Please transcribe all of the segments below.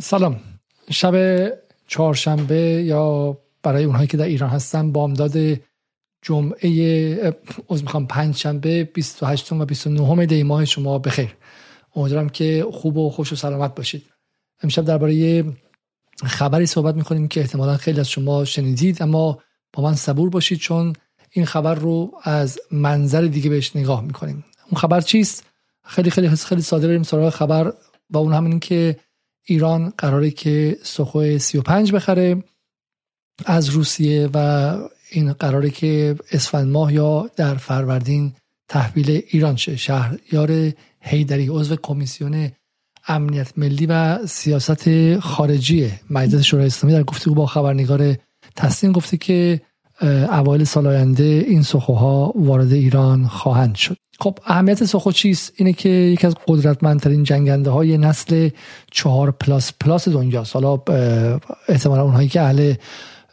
سلام. شب چهارشنبه یا برای اونهایی که در ایران هستن بامداد جمعه از می‌خوام پنج شنبه 28 و 29 دی ماه شما بخیر. امیدوارم که خوب و خوش و سلامت باشید. امشب درباره خبری صحبت می‌کنیم که احتمالا خیلی از شما شنیدید اما با من صبور باشید چون این خبر رو از منظر دیگه بهش نگاه می‌کنیم. اون خبر چیست؟ خیلی خیلی خیلی ساده. بریم سراغ خبر و اون همین که ایران قراره که سخوی 35 بخره از روسیه و این قراره که اسفند ماه یا در فروردین تحویل ایران شه. شهریار هیدری عضو کمیسیون امنیت ملی و سیاست خارجی مجلس شورای اسلامی در گفتگو با خبرنگار تصمیم گفته که اوایل سال آینده این سخوها وارد ایران خواهند شد. خب اهمیت سخو چیست؟ اینه که یکی از قدرتمندترین جنگنده های نسل چهار plus plus دنیاست. حالا احتمالا اونهایی که اهل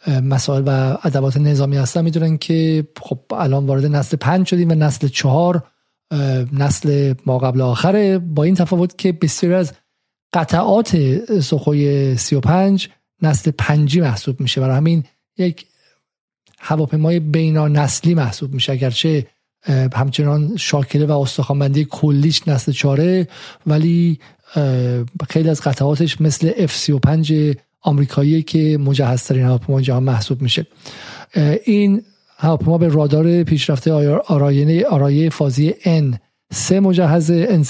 مسائل و ادبات نظامی هستن می‌دونن که خب الان وارد نسل پنج شدیم و نسل چهار نسل ما قبل آخره. با این تفاوت که بسیاری از قطعات سخوی 35 نسل پنجی محسوب میشه. برای همین یک هواپیمای بینا‌نسلی محسوب میشه. اگرچه همچنان شاکله و استخوانبندی کلیش نسل چهاره ولی خیلی از قطعاتش مثل F35 آمریکایی که مجهزترین هواپیمای جهان محسوب میشه. این هواپیما به رادار پیشرفته آرایه آرایه فازی N سه مجهز ان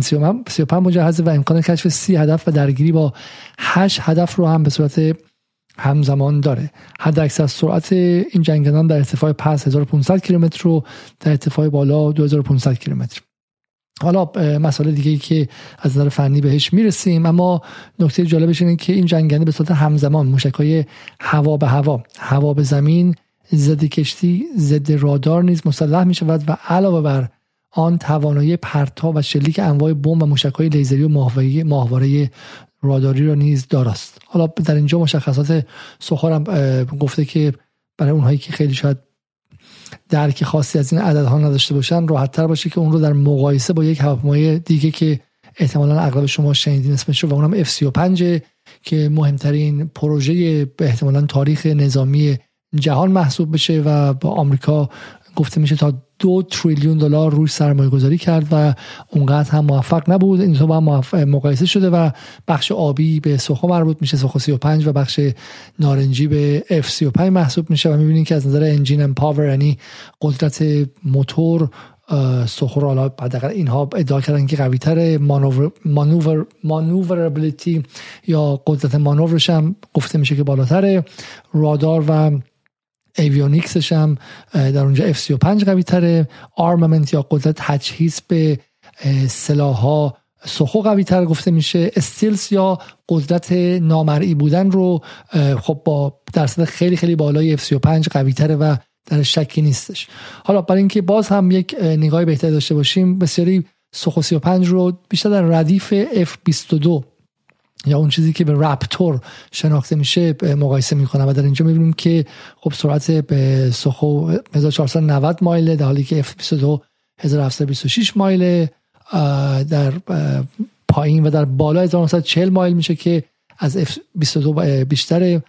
35 مجهزه و امکان کشف سی هدف و درگیری با هشت هدف رو هم به صورت همزمان داره. حد اکثر سرعت این جنگندان در ارتفاع پس 1500 کیلومتر رو در ارتفاع بالا 2500 کیلومتر. حالا مسئله دیگه ای که از نظر فنی بهش می‌رسیم اما نکته جالبش اینه که این جنگنده به صورت همزمان موشکای هوا به هوا هوا به زمین ضد کشتی ضد رادار نیز مسلح می شود و علاوه بر آن توانایی پرتاب و شلیک انواع بمب و موشکهای لیزری و ماهواره راداری را نیز داراست. حالا در اینجا مشخصات سخارم گفته که برای اونهایی که خیلی شاید درک خاصی از این عددها نداشته باشن راحت تر باشه که اون رو در مقایسه با یک هواپیمای دیگه که احتمالا اغلب شما شنیدین اسمش رو و اونم F35 که مهمترین پروژه به احتمالا تاریخ نظامی جهان محسوب بشه و با آمریکا گفته میشه تا دو تریلیون دلار روش سرمایه گذاری کرد و اونقدر هم موفق نبود. این با مقایسه شده و بخش آبی به سوخو مربوط میشه سوخو 35 و بخش نارنجی به F35 محسوب میشه و می‌بینید که از نظر engine power یعنی قدرت موتور سوخو حالا حداقل اینها ادعا کردن که قوی تر مانور maneuverability یا قدرت مانورش هم گفته میشه که بالاتره. رادار و avionics ش هم در اونجا F35 قوی تره armament یا قدرت تجهیز به سلاح ها سخو قوی تر گفته میشه. استیلز یا قدرت نامرئی بودن رو خب با درصد خیلی خیلی بالای F35 قوی تره و در شکی نیستش. حالا برای اینکه باز هم یک نگاه بهتر داشته باشیم بسیاری سخو 35 رو بیشتر در ردیف F22 یا اون چیزی که به رپتور شناخته میشه مقایسه می‌کنم و در اینجا می‌بینیم که خب سرعت به سخو 1490 مایل در حالی که F22 1726 مایل در پایین و در بالا 1940 مایل میشه که از F22 بیشتره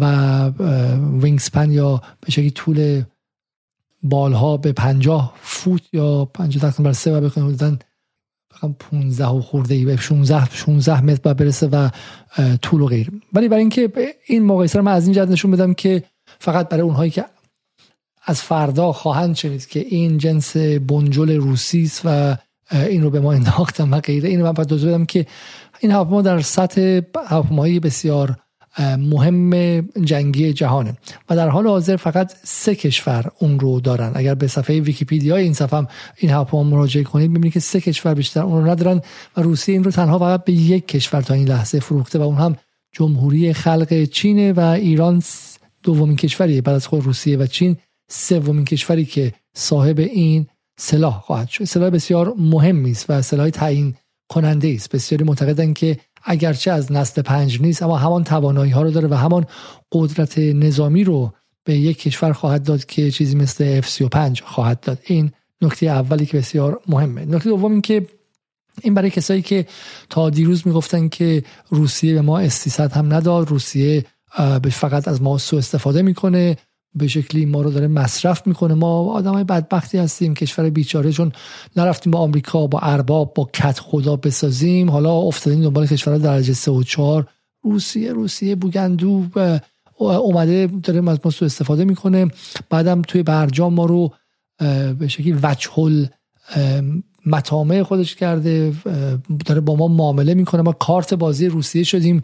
و وینگسپن یا به شکلی طول بالها به 50 فوت یا 50 تقسیم بر 3 و بخوایم 15 و خورده ای به 16 16 متر برسه و طول و غیر. ولی برای اینکه این مقایسه رو من از این جهت نشون بدم که فقط برای اونهایی که از فردا خواهند شنید که این جنس بنجل روسی است و این رو به ما انداختم و غیره اینو من باید بدم که این هواپیما در سطح هواپیمایی بسیار مهم جنگی جهانه. و در حال حاضر فقط سه کشور اون رو دارن. اگر به صفحه ویکیپیدیا این صفحه این هواپیما مراجعه کنید می‌بینید که سه کشور بیشتر اون رو ندارن و روسیه این رو تنها فقط به یک کشور تا این لحظه فروخته و اون هم جمهوری خلق چینه و ایران دومین کشوریه. بعد از خود روسیه و چین سومین کشوری که صاحب این سلاح خواهد شد. سلاح بسیار مهمی است و سلاح تعیین کننده است. بسیاری معتقدن که اگرچه از نسل پنج نیست اما همان توانایی ها رو داره و همان قدرت نظامی رو به یک کشور خواهد داد که چیزی مثل F35 خواهد داد. این نکته اولی که بسیار مهمه. نکته دوم این که این برای کسایی که تا دیروز می‌گفتن که روسیه به ما استیصد هم نداد روسیه فقط از ما سو استفاده می‌کنه به شکلی ما رو داره مصرف می‌کنه. ما آدمای بدبختی هستیم کشور بیچاره چون نرفتیم با آمریکا با ارباب با کت خدا بسازیم. حالا افتادیم دنبال کشور درجه سه و چهار. روسیه روسیه بوگندو اومده داره از ما سو استفاده می‌کنه. بعدم توی برجام ما رو به شکلی وجهل مطامع خودش کرده. داره با ما معامله می‌کنه. ما کارت بازی روسیه شدیم.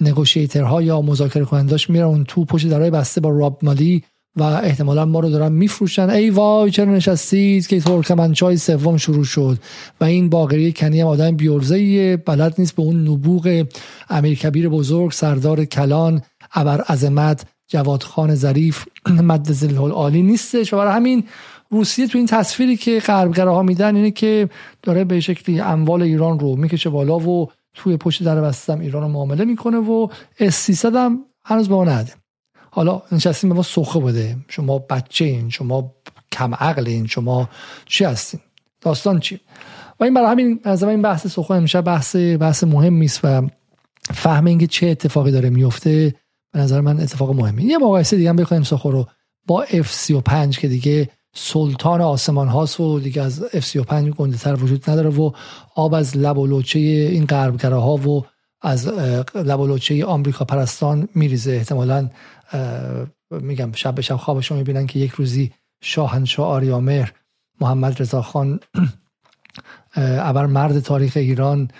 نگوشیترها یا مذاکره کننداش میرن اون تو پشت درای بسته با راب مالی و احتمالا ما رو دارن میفروشن. ای وای چرا نشستید؟ که ترکمنچای سوم شروع شد و این باقری کنی هم آدم بیورزه بلد نیست به اون نبوغ امیر کبیر بزرگ سردار کلان ابر عظمت جواد خان ظریف مد زلال عالی نیستش. و برای همین روسیه تو این تصویری که غربگراها میدن اینه که داره به شکلی اموال ایران رو می‌کشه بالا و توی پشت در بستم ایران رو معامله می‌کنه و اس هم هنوز به ما نده. حالا نشستیم به ما سخه بده. شما بچه این شما کم عقل این شما چی هستین؟ داستان چی؟ و این برای همین از این بحث سخه همیشه بحث بحث مهم است و فهم اینکه چه اتفاقی داره میفته به نظر من اتفاق مهمی یه مقایسه دیگه هم بکنیم سخه رو با F35 که دیگه سلطان آسمان هاست و دیگه از F35 گنده تر وجود نداره و آب از لب و لوچه این غربگره ها و از لب و لوچه آمریکا پرستان میریزه. احتمالا میگم شب به شب خوابشون می‌بینن که یک روزی شاهنشاه آریامهر محمد رضا خان ابر مرد تاریخ ایران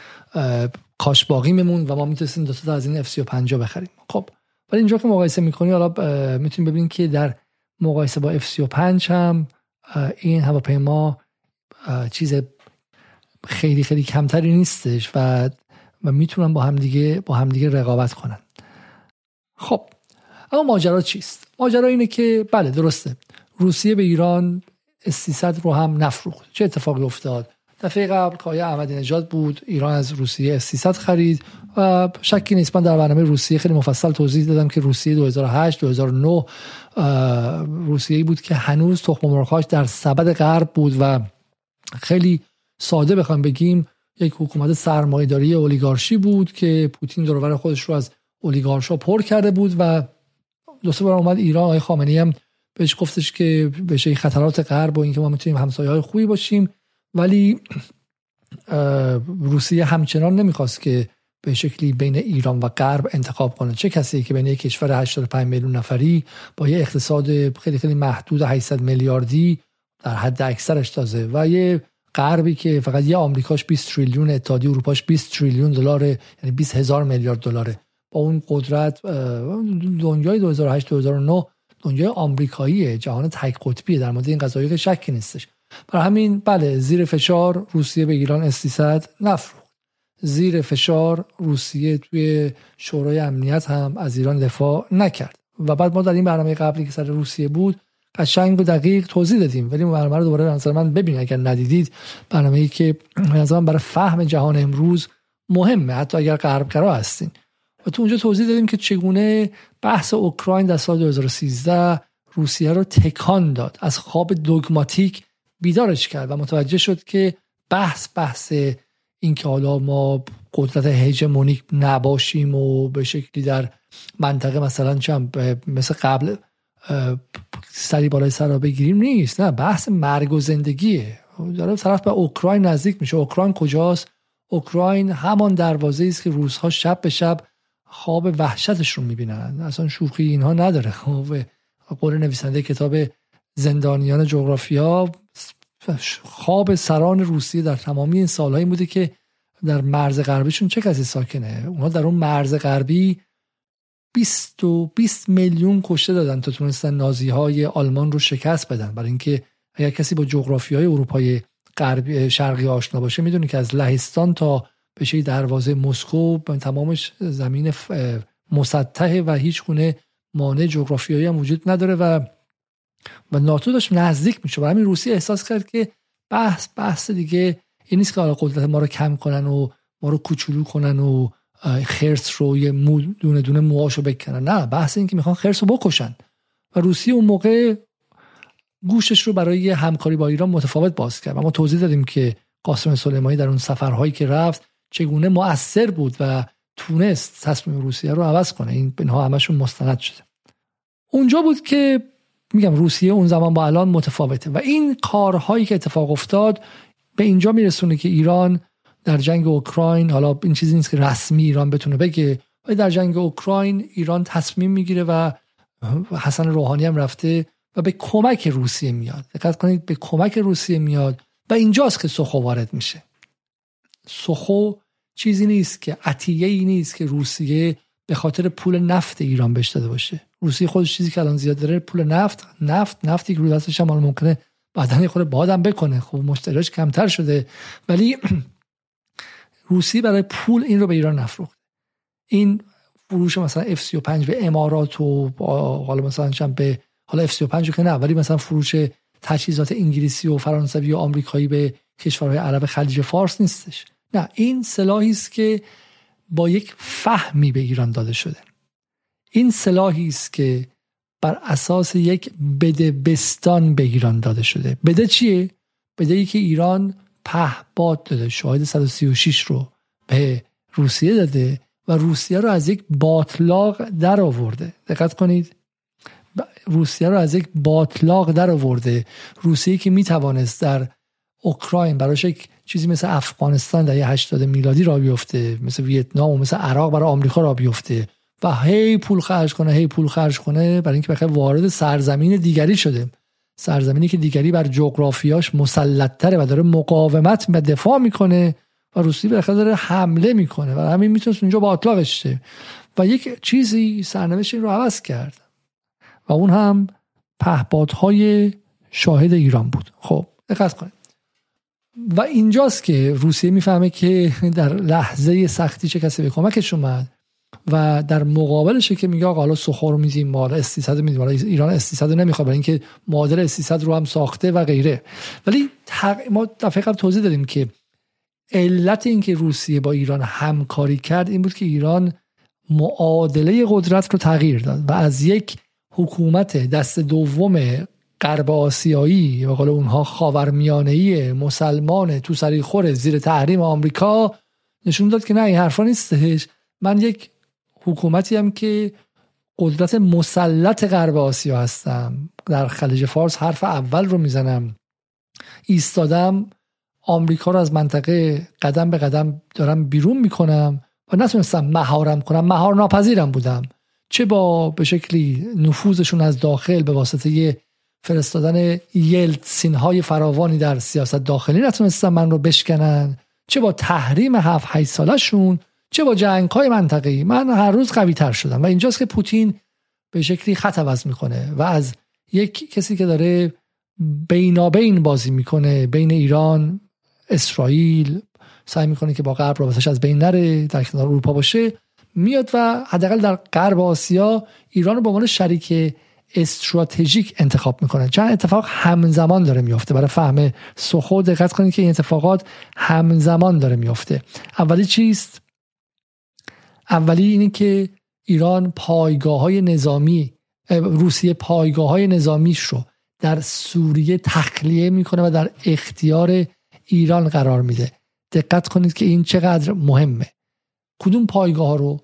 کاش باقی میمون و ما می‌تونستیم دو تا از این اف 35 بخریم. خب ولی اینجا که مقایسه می‌کنی حالا می‌تونیم ببینیم که در مقایسه با F35 هم این هواپیما چیز خیلی خیلی کمتری نیستش و و می‌تونن با همدیگه با همدیگه رقابت کنن. خب اما ماجرا چیست؟ ماجرا اینه که بله درسته. روسیه به ایران استیصد رو هم نفروخت. چه اتفاقی افتاد؟ دفعه قبل که احمدی نژاد بود ایران از روسیه استیصد خرید. و شکی نیست. من در برنامه روسیه خیلی مفصل توضیح دادم که روسیه 2008 2009 روسیه بود که هنوز تخم مرغهاش در سبد غرب بود و خیلی ساده بخوام بگیم یک حکومت سرمایه‌داری اولیگارشی بود که پوتین دورور خودش رو از اولیگارشا پر کرده بود و دو سه بار اومد ایران. آقای خامنه‌ای هم بهش گفتش که بشه خطرات غرب و اینکه ما می‌تونیم همسایه های خوبی باشیم. ولی روسیه همچنان نمی‌خواست که به شکلی بین ایران و غرب انتخاب کنه چه کسی که بین یک کشور 85 میلیون نفری با یه اقتصاد خیلی خیلی محدود 800 میلیاردی در حد اکثرش تازه و یه غربی که فقط یه آمریکاش 20 تریلیون اتحادیه اروپاش 20 تریلیون دلار یعنی 20 هزار میلیارد دلاره. با اون قدرت دنیای 2008 2009 دنیای آمریکاییه جهان تک قطبیه در مورد این قضایی شکی نیستش. برای همین بله زیر فشار روسیه به ایران استیصد نفروخت. زیر فشار روسیه توی شورای امنیت هم از ایران دفاع نکرد. و بعد ما در این برنامه قبلی که سر روسیه بود قشنگ و دقیق توضیح دادیم. ولی برنامه رو دوباره نظر من ببینید اگر ندیدید برنامه ای که به برای فهم جهان امروز مهمه حتی اگر غربگرا هستین. و تو اونجا توضیح دادیم که چگونه بحث اوکراین در سال 2013 روسیه رو تکان داد. از خواب دوگماتیک بیدارش کرد و متوجه شد که بحث بحث اینکه حالا ما قدرت هژمونیک نباشیم و به شکلی در منطقه مثلا چم مثل قبل سری بالای سر را بگیریم نیست. نه بحث مرگ و زندگیه. داره طرف به اوکراین نزدیک میشه. اوکراین کجاست؟ اوکراین همان دروازه است که روزها شب به شب خواب وحشتش رو می‌بینن. اصلا شوخی اینها نداره. خب قول نویسنده کتاب زندانیان جغرافیا خواب سران روسیه در تمامی این سالهایی بوده که در مرز غربیشون چه کسی ساکنه؟ اونها در اون مرز غربی 20 و 20 میلیون کشته دادن تا تونستن نازی های آلمان رو شکست بدن. برای اینکه اگر کسی با جغرافی های اروپای غربی شرقی آشنا باشه می‌دونه که از لهستان تا بشه دروازه مسکو تمامش زمین مسطحه و هیچ گونه مانع جغرافیایی هم وجود نداره و و ناتو داشت نزدیک میشه و همین روسیه احساس کرد که بحث بحث دیگه این نیست که حالا قدرت ما رو کم کنن و ما رو کوچولو کنن و خرس رو یه دونه دونه موهاشو بکنن. نه بحث این که می‌خوان خرس رو بکشن. و روسیه اون موقع گوشش رو برای همکاری با ایران متفاوت باز کرد. و ما توضیح دادیم که قاسم سلیمانی در اون سفرهایی که رفت چگونه مؤثر بود و تونست تصمیم روسیه رو عوض کنه. این بنها همشون مستند شده. اونجا بود که میگم روسیه اون زمان با الان متفاوته. و این کارهایی که اتفاق افتاد به اینجا میرسونه که ایران در جنگ اوکراین حالا این چیزی نیست که رسمی ایران بتونه بگه ولی در جنگ اوکراین ایران تصمیم می‌گیره و حسن روحانی هم رفته و به کمک روسیه میاد. دقت کنید به کمک روسیه میاد و اینجاست که سخو وارد میشه. سخو چیزی نیست که عطیه ای نیست که روسیه به خاطر پول نفت ایران بهش داده باشه. روسیه خودش چیزی که الان زیاد داره پول نفت نفت نفتی که رو دستش هم ممکنه بعدا خود بادم بکنه. خب مشتریاش کمتر شده. ولی روسیه برای پول این رو به ایران نفروخت این فروش مثلا F35 به امارات و حالا مثلا به حالا F35 که نه ولی مثلا فروش تجهیزات انگلیسی و فرانسوی و آمریکایی به کشورهای عرب خلیج فارس نیستش. نه این سلاحی است که با یک فهمی به ایران داده شده. این سلاحی است که بر اساس یک بده بستان به ایران داده شده. بده چیه؟ بده ای که ایران پهباد داده شاهد 136 رو به روسیه داده و روسیه رو از یک باطلاق در آورده. دقت کنید. روسیه رو از یک باطلاق در آورده. روسیه که می‌توانست در اوکراین براش یک چیزی مثل افغانستان در 80 میلادی را بیفته مثل ویتنام و مثل عراق برای آمریکا را بیفته. و هی پول خرج کنه هی پول خرج کنه برای اینکه بخیر وارد سرزمین دیگری شده. سرزمینی که دیگری بر جغرافیاش مسلطتره و داره مقاومت و دفاع می‌کنه و روسیه بالاخره داره حمله می‌کنه و همین می‌تونست اونجا با اطلاقش شه و یک چیزی سرنوشت رو عوض کرد و اون هم پهپادهای شاهد ایران بود. خب دقت کنید. و اینجاست که روسیه می‌فهمه که در لحظه سختی چه کسی به کمکش اومد. و در مقابلشه که میگه آقا حالا سوخو رو میدیم ما اس 300 میدیم حالا ایران اس 300 نمی‌خواد برای اینکه معادل اس 300 رو هم ساخته و غیره. ولی ما دفعه قبل توضیح دادیم که علت اینکه روسیه با ایران همکاری کرد این بود که ایران معادله قدرت رو تغییر داد و از یک حکومت دست دوم غرب آسیایی و قول اونها خاورمیانه‌ای مسلمان تو سری خور زیر تحریم آمریکا نشون داد که نه این حرفا نیستش. من یک حکومتی هم که قدرت مسلط غرب آسیا هستم. در خلیج فارس حرف اول رو می‌زنم. ایستادم آمریکا رو از منطقه قدم به قدم دارم بیرون می‌کنم و نتونستم مهارم کنم. مهار ناپذیرم بودم. چه با به شکلی نفوذشون از داخل به واسطه فرستادن یلتسین های فراوانی در سیاست داخلی نتونستن من رو بشکنن؟ چه با تحریم هفت هشت سالشون چه با جنگ های منطقی من هر روز قوی تر شدم و اینجاست که پوتین به شکلی خط عوض می‌کنه و از یک کسی که داره بینابین بازی می‌کنه بین ایران اسرائیل سعی می‌کنه که با غرب رابطش از بین نره در کنار اروپا باشه میاد و حداقل در غرب آسیا ایران رو به عنوان شریک استراتژیک انتخاب می‌کنه. چند اتفاق همزمان داره میفته برای فهم سخو دقت کنید که این اتفاقات همزمان داره میفته اولی چیست؟ اولی اینه که ایران پایگاه های نظامی روسیه پایگاه های نظامیش رو در سوریه تخلیه می‌کنه و در اختیار ایران قرار میده. دقت کنید که این چقدر مهمه. کدوم پایگاه رو؟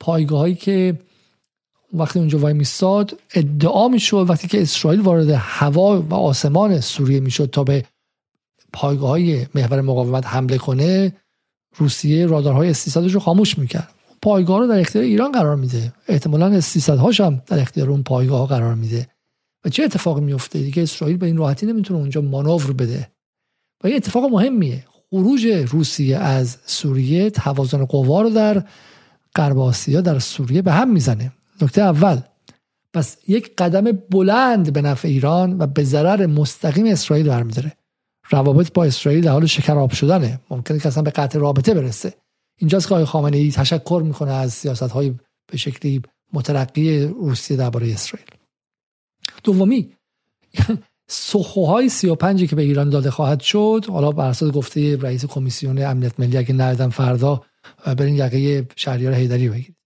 پایگاه هایی که وقتی اونجا وای میستاد ادعا می‌شد وقتی که اسرائیل وارد هوا و آسمان سوریه می‌شد تا به پایگاه های محور مقاومت حمله کنه روسیه رادارهای اس رو خاموش می‌کرد. پایگاه رو در اختیار ایران قرار میده. احتمالا اس هاش هم در اختیار اون پایگاه ها قرار میده. و چه اتفاقی میفته دیگه اسرائیل به این راحتی نمی‌تونه اونجا مانور بده. و این اتفاق مهمیه. خروج روسیه از سوریه توازن قوا رو در غرب آسیا در سوریه به هم می‌زنه. نکته اول پس یک قدم بلند به نفع ایران و به ضرر مستقیم اسرائیل برمیداره. روابط با اسرائیل در حال شکراب شدنه. ممکنه که اصلا به قطع رابطه برسه. اینجاست که آقای خامنه ای تشکر می‌کنه از سیاست های به شکلی مترقی روسیه درباره اسرائیل. دومی سخوهای 35 که به ایران داده خواهد شد حالا بر اساس گفته رئیس کمیسیون امنیت ملی اگه ندادن فردا برین یقه شهریار حیدری بگیرید.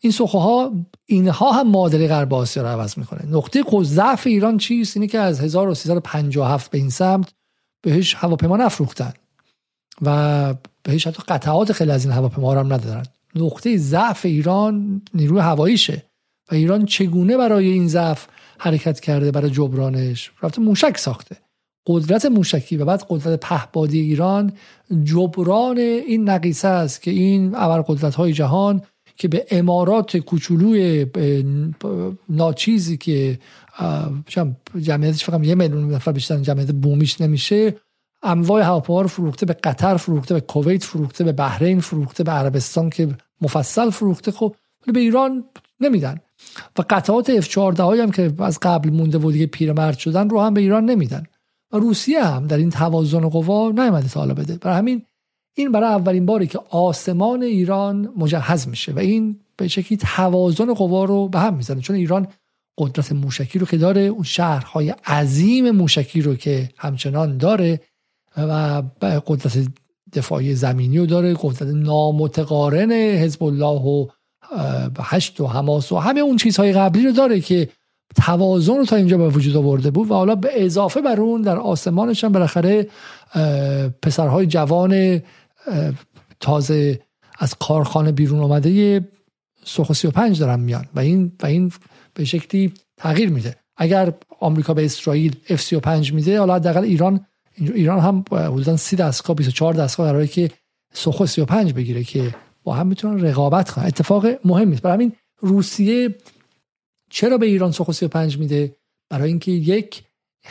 این سخه ها اینها هم معادله غرب آسیا رو عوض می‌کنه. نقطه ضعف ایران چیست؟ اینه که از 1357 به این سمت بهش هواپیما نفروختن و بهش حتی قطعات خیلی از این هواپیما هم ندارن نقطه ضعف ایران نیروی هواییشه و ایران چگونه برای این ضعف حرکت کرده برای جبرانش؟ رفته موشک ساخته. قدرت موشکی و بعد قدرت پهبادی ایران جبران این نقیصه است که این قدرت های جهان که به امارات کوچولوی ناچیزی که جمعیتش فقط یه میلیون نفر بیشتر جمعیت بومیش نمیشه. انواع هواپیما رو فروخته به قطر فروخته به کویت فروخته به بحرین فروخته به عربستان که مفصل فروخته. خب ولی به ایران نمیدن. و قطعات F14 هم که از قبل مونده و دیگه پیرمرد شدن رو هم به ایران نمیدن. و روسیه هم در این توازن قوا نیامده تا حالا بده. برای همین این برای اولین باری که آسمان ایران مجهز میشه. و این به شکلی توازن قوا رو به هم می‌زنه. چون ایران قدرت موشکی رو که داره اون شهرهای عظیم موشکی رو که همچنان داره و قدرت دفاعی زمینی رو داره قدرت نامتقارن حزب الله و هشت و حماس و همه اون چیزهای قبلی رو داره که توازن رو تا اینجا به وجود آورده بود و حالا به اضافه بر اون در آسمانش هم بالاخره پسرهای جوان تازه از کارخانه بیرون اومده سوخ 35 دارن میان و این و این به شکلی تغییر میده. اگر آمریکا به اسرائیل F35 میده حالا حداقل ایران ایران هم حدودا 30 دستگاه 24 دستگاه قراره که سوخو 35 بگیره که با هم می‌تونن رقابت کنن. اتفاق مهمی است برای همین روسیه چرا به ایران سوخو 35 میده؟ برای اینکه یک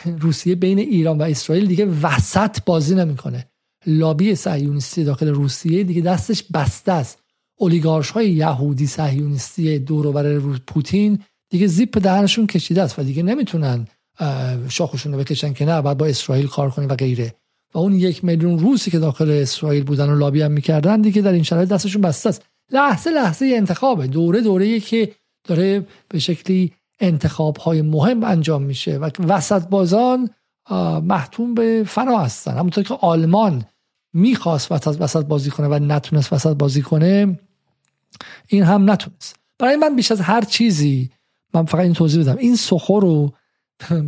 روسیه بین ایران و اسرائیل دیگه وسط بازی نمی‌کنه. لابی صهیونیستی داخل روسیه دیگه دستش بسته است. اولیگارش های یهودی صهیونیستی دور بر پوتین دیگه زیپ دهنشون کشیده است و دیگه نمی‌تونن شاخشون رو بکشن که نه بعد با اسرائیل کار کنیم و غیره. و اون یک میلیون روسی که داخل اسرائیل بودن و لابی هم می‌کردن دیگه در این شرایط دستشون بسته است. لحظه لحظه انتخابه. دوره دوره که داره به شکلی انتخاب های مهم انجام میشه و وسط بازان محتوم به فنا هستن. همونطور که آلمان می‌خواست وسط بازی کنه و نتونست وسط بازی کنه این هم نتونست. برای من بیش از هر چیزی من فقط این توضیح بدم. این سخور رو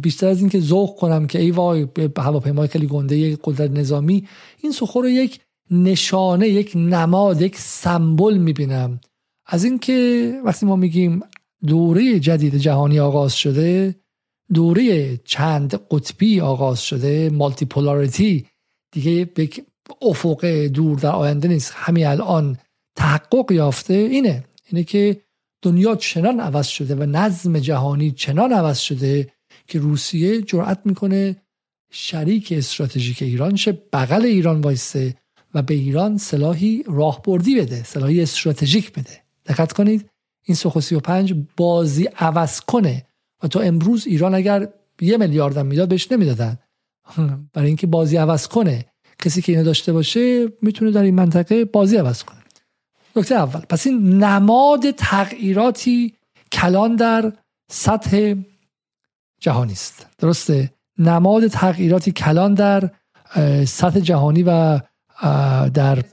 بیشتر از اینکه ذوق کنم که ای وای به هواپیمای خیلی گنده یک قدرت نظامی این سخور رو یک نشانه یک نماد یک سمبل می‌بینم. از اینکه وقتی ما میگیم دوره جدید جهانی آغاز شده دوره چند قطبی آغاز شده مالتی پولاریتی دیگه به افق دور در آینده نیست. همین الان تحقق یافته اینه. اینه که دنیا چنان عوض شده و نظم جهانی چنان عوض شده که روسیه جرأت می‌کنه شریک استراتژیک ایران شه بغل ایران وایسه و به ایران سلاحی راهبردی بده سلاحی استراتژیک بده. دقت کنید این سوخو 35 بازی عوض کنه و تا امروز ایران اگر یه میلیاردم می‌داد بهش نمی‌دادن. برای اینکه بازی عوض کنه. کسی که اینو داشته باشه می‌تونه در این منطقه بازی عوض کنه. نکته اول. پس این نماد تغییراتی کلان در سطح جهانی است. درسته؟ نماد تغییراتی کلان در سطح جهانی و در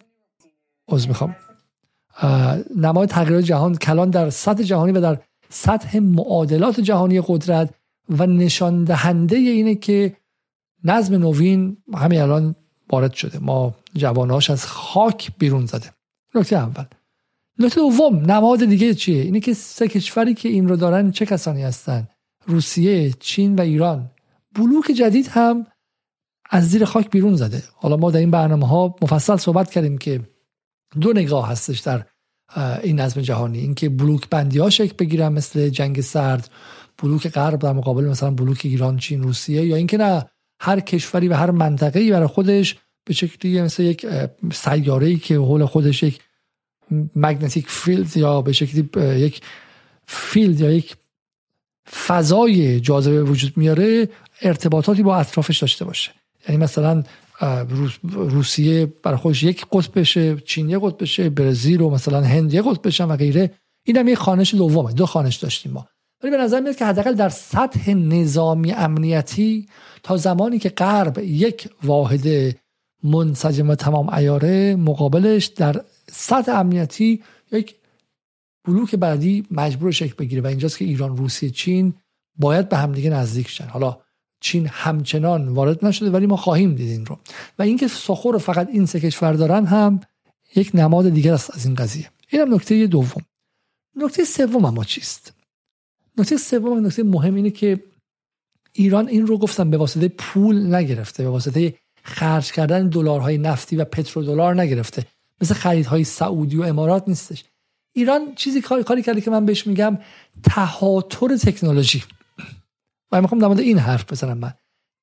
از می‌خوام. نماد تغییرات جهان کلان در سطح جهانی و در سطح معادلات جهانی قدرت و نشان دهنده اینه که نظم نوین همین الان وارد شده. ما جواناش از خاک بیرون زده. نکته اول. نکته دوم نماد دیگه چیه؟ اینه که سه کشوری که این رو دارن چه کسانی هستن؟ روسیه چین و ایران. بلوک جدید هم از زیر خاک بیرون زده. حالا ما در این برنامه ها مفصل صحبت کردیم که دو نگاه هستش در این نظم جهانی. اینکه بلوک بندی ها شکل بگیرن مثل جنگ سرد بلوک غرب در مقابل مثلا بلوک ایران چین روسیه یا اینکه نه هر کشوری و هر منطقه‌ای برای خودش به شکلی مثل یک سیاره که حول خودش یک magnetic field یا به شکلی یک field یا یک فضای جاذبه وجود میاره ارتباطاتی با اطرافش داشته باشه. یعنی مثلا روسیه برای خودش یک قطب بشه چین یک قطب بشه برزیل و مثلا هند یک قطب بشن و غیره. این هم یک خانش دومه دو خانش داشتیم ما. ولی به نظر میاد که حداقل در سطح نظامی امنیتی تا زمانی که غرب یک واحد منسجم تمام ایاره مقابلش در سطح امنیتی یک بلوک بعدی مجبور شکل بگیره و اینجاست که ایران روسیه چین باید به همدیگه نزدیک شن. حالا چین همچنان وارد نشده ولی ما خواهیم دید این رو. و اینکه سخور فقط این سه کشور دارن هم یک نماد دیگر است از این قضیه. اینم نکته دوم. نکته سوم اما چیست؟ نکته سوم نکته مهم اینه که ایران این رو گفتم به واسطه پول نگرفته به واسطه خرج کردن دلارهای نفتی و پترودلار نگرفته. مثل خریدهای سعودی و امارات نیستش. ایران چیزی کاری کاری کرده که من بهش میگم تهاتر تکنولوژی. و می‌خوام در مورد این حرف بزنم. من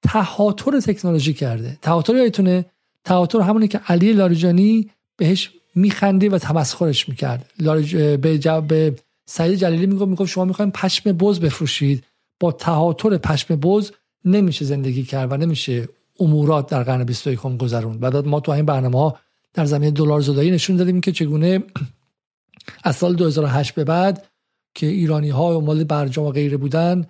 تهاتر تکنولوژی کرده. تهاتر یادتونه؟ تهاتر همونی که علی لاریجانی بهش میخنده و تمسخرش می‌کرد. لارج... به, جواب به سعید جلیلی می‌گفت می‌گفت شما می‌خوایم پشم بز بفروشید. با تهاتر پشم بز نمیشه زندگی کرد و نمیشه امورات در قرن 21 گذروند. بعد ما تو این برنامه ها در زمینه دلار زدایی نشون دادیم که چگونه از سال 2008 به بعد که ایرانی ها مال برجام و غیره بودن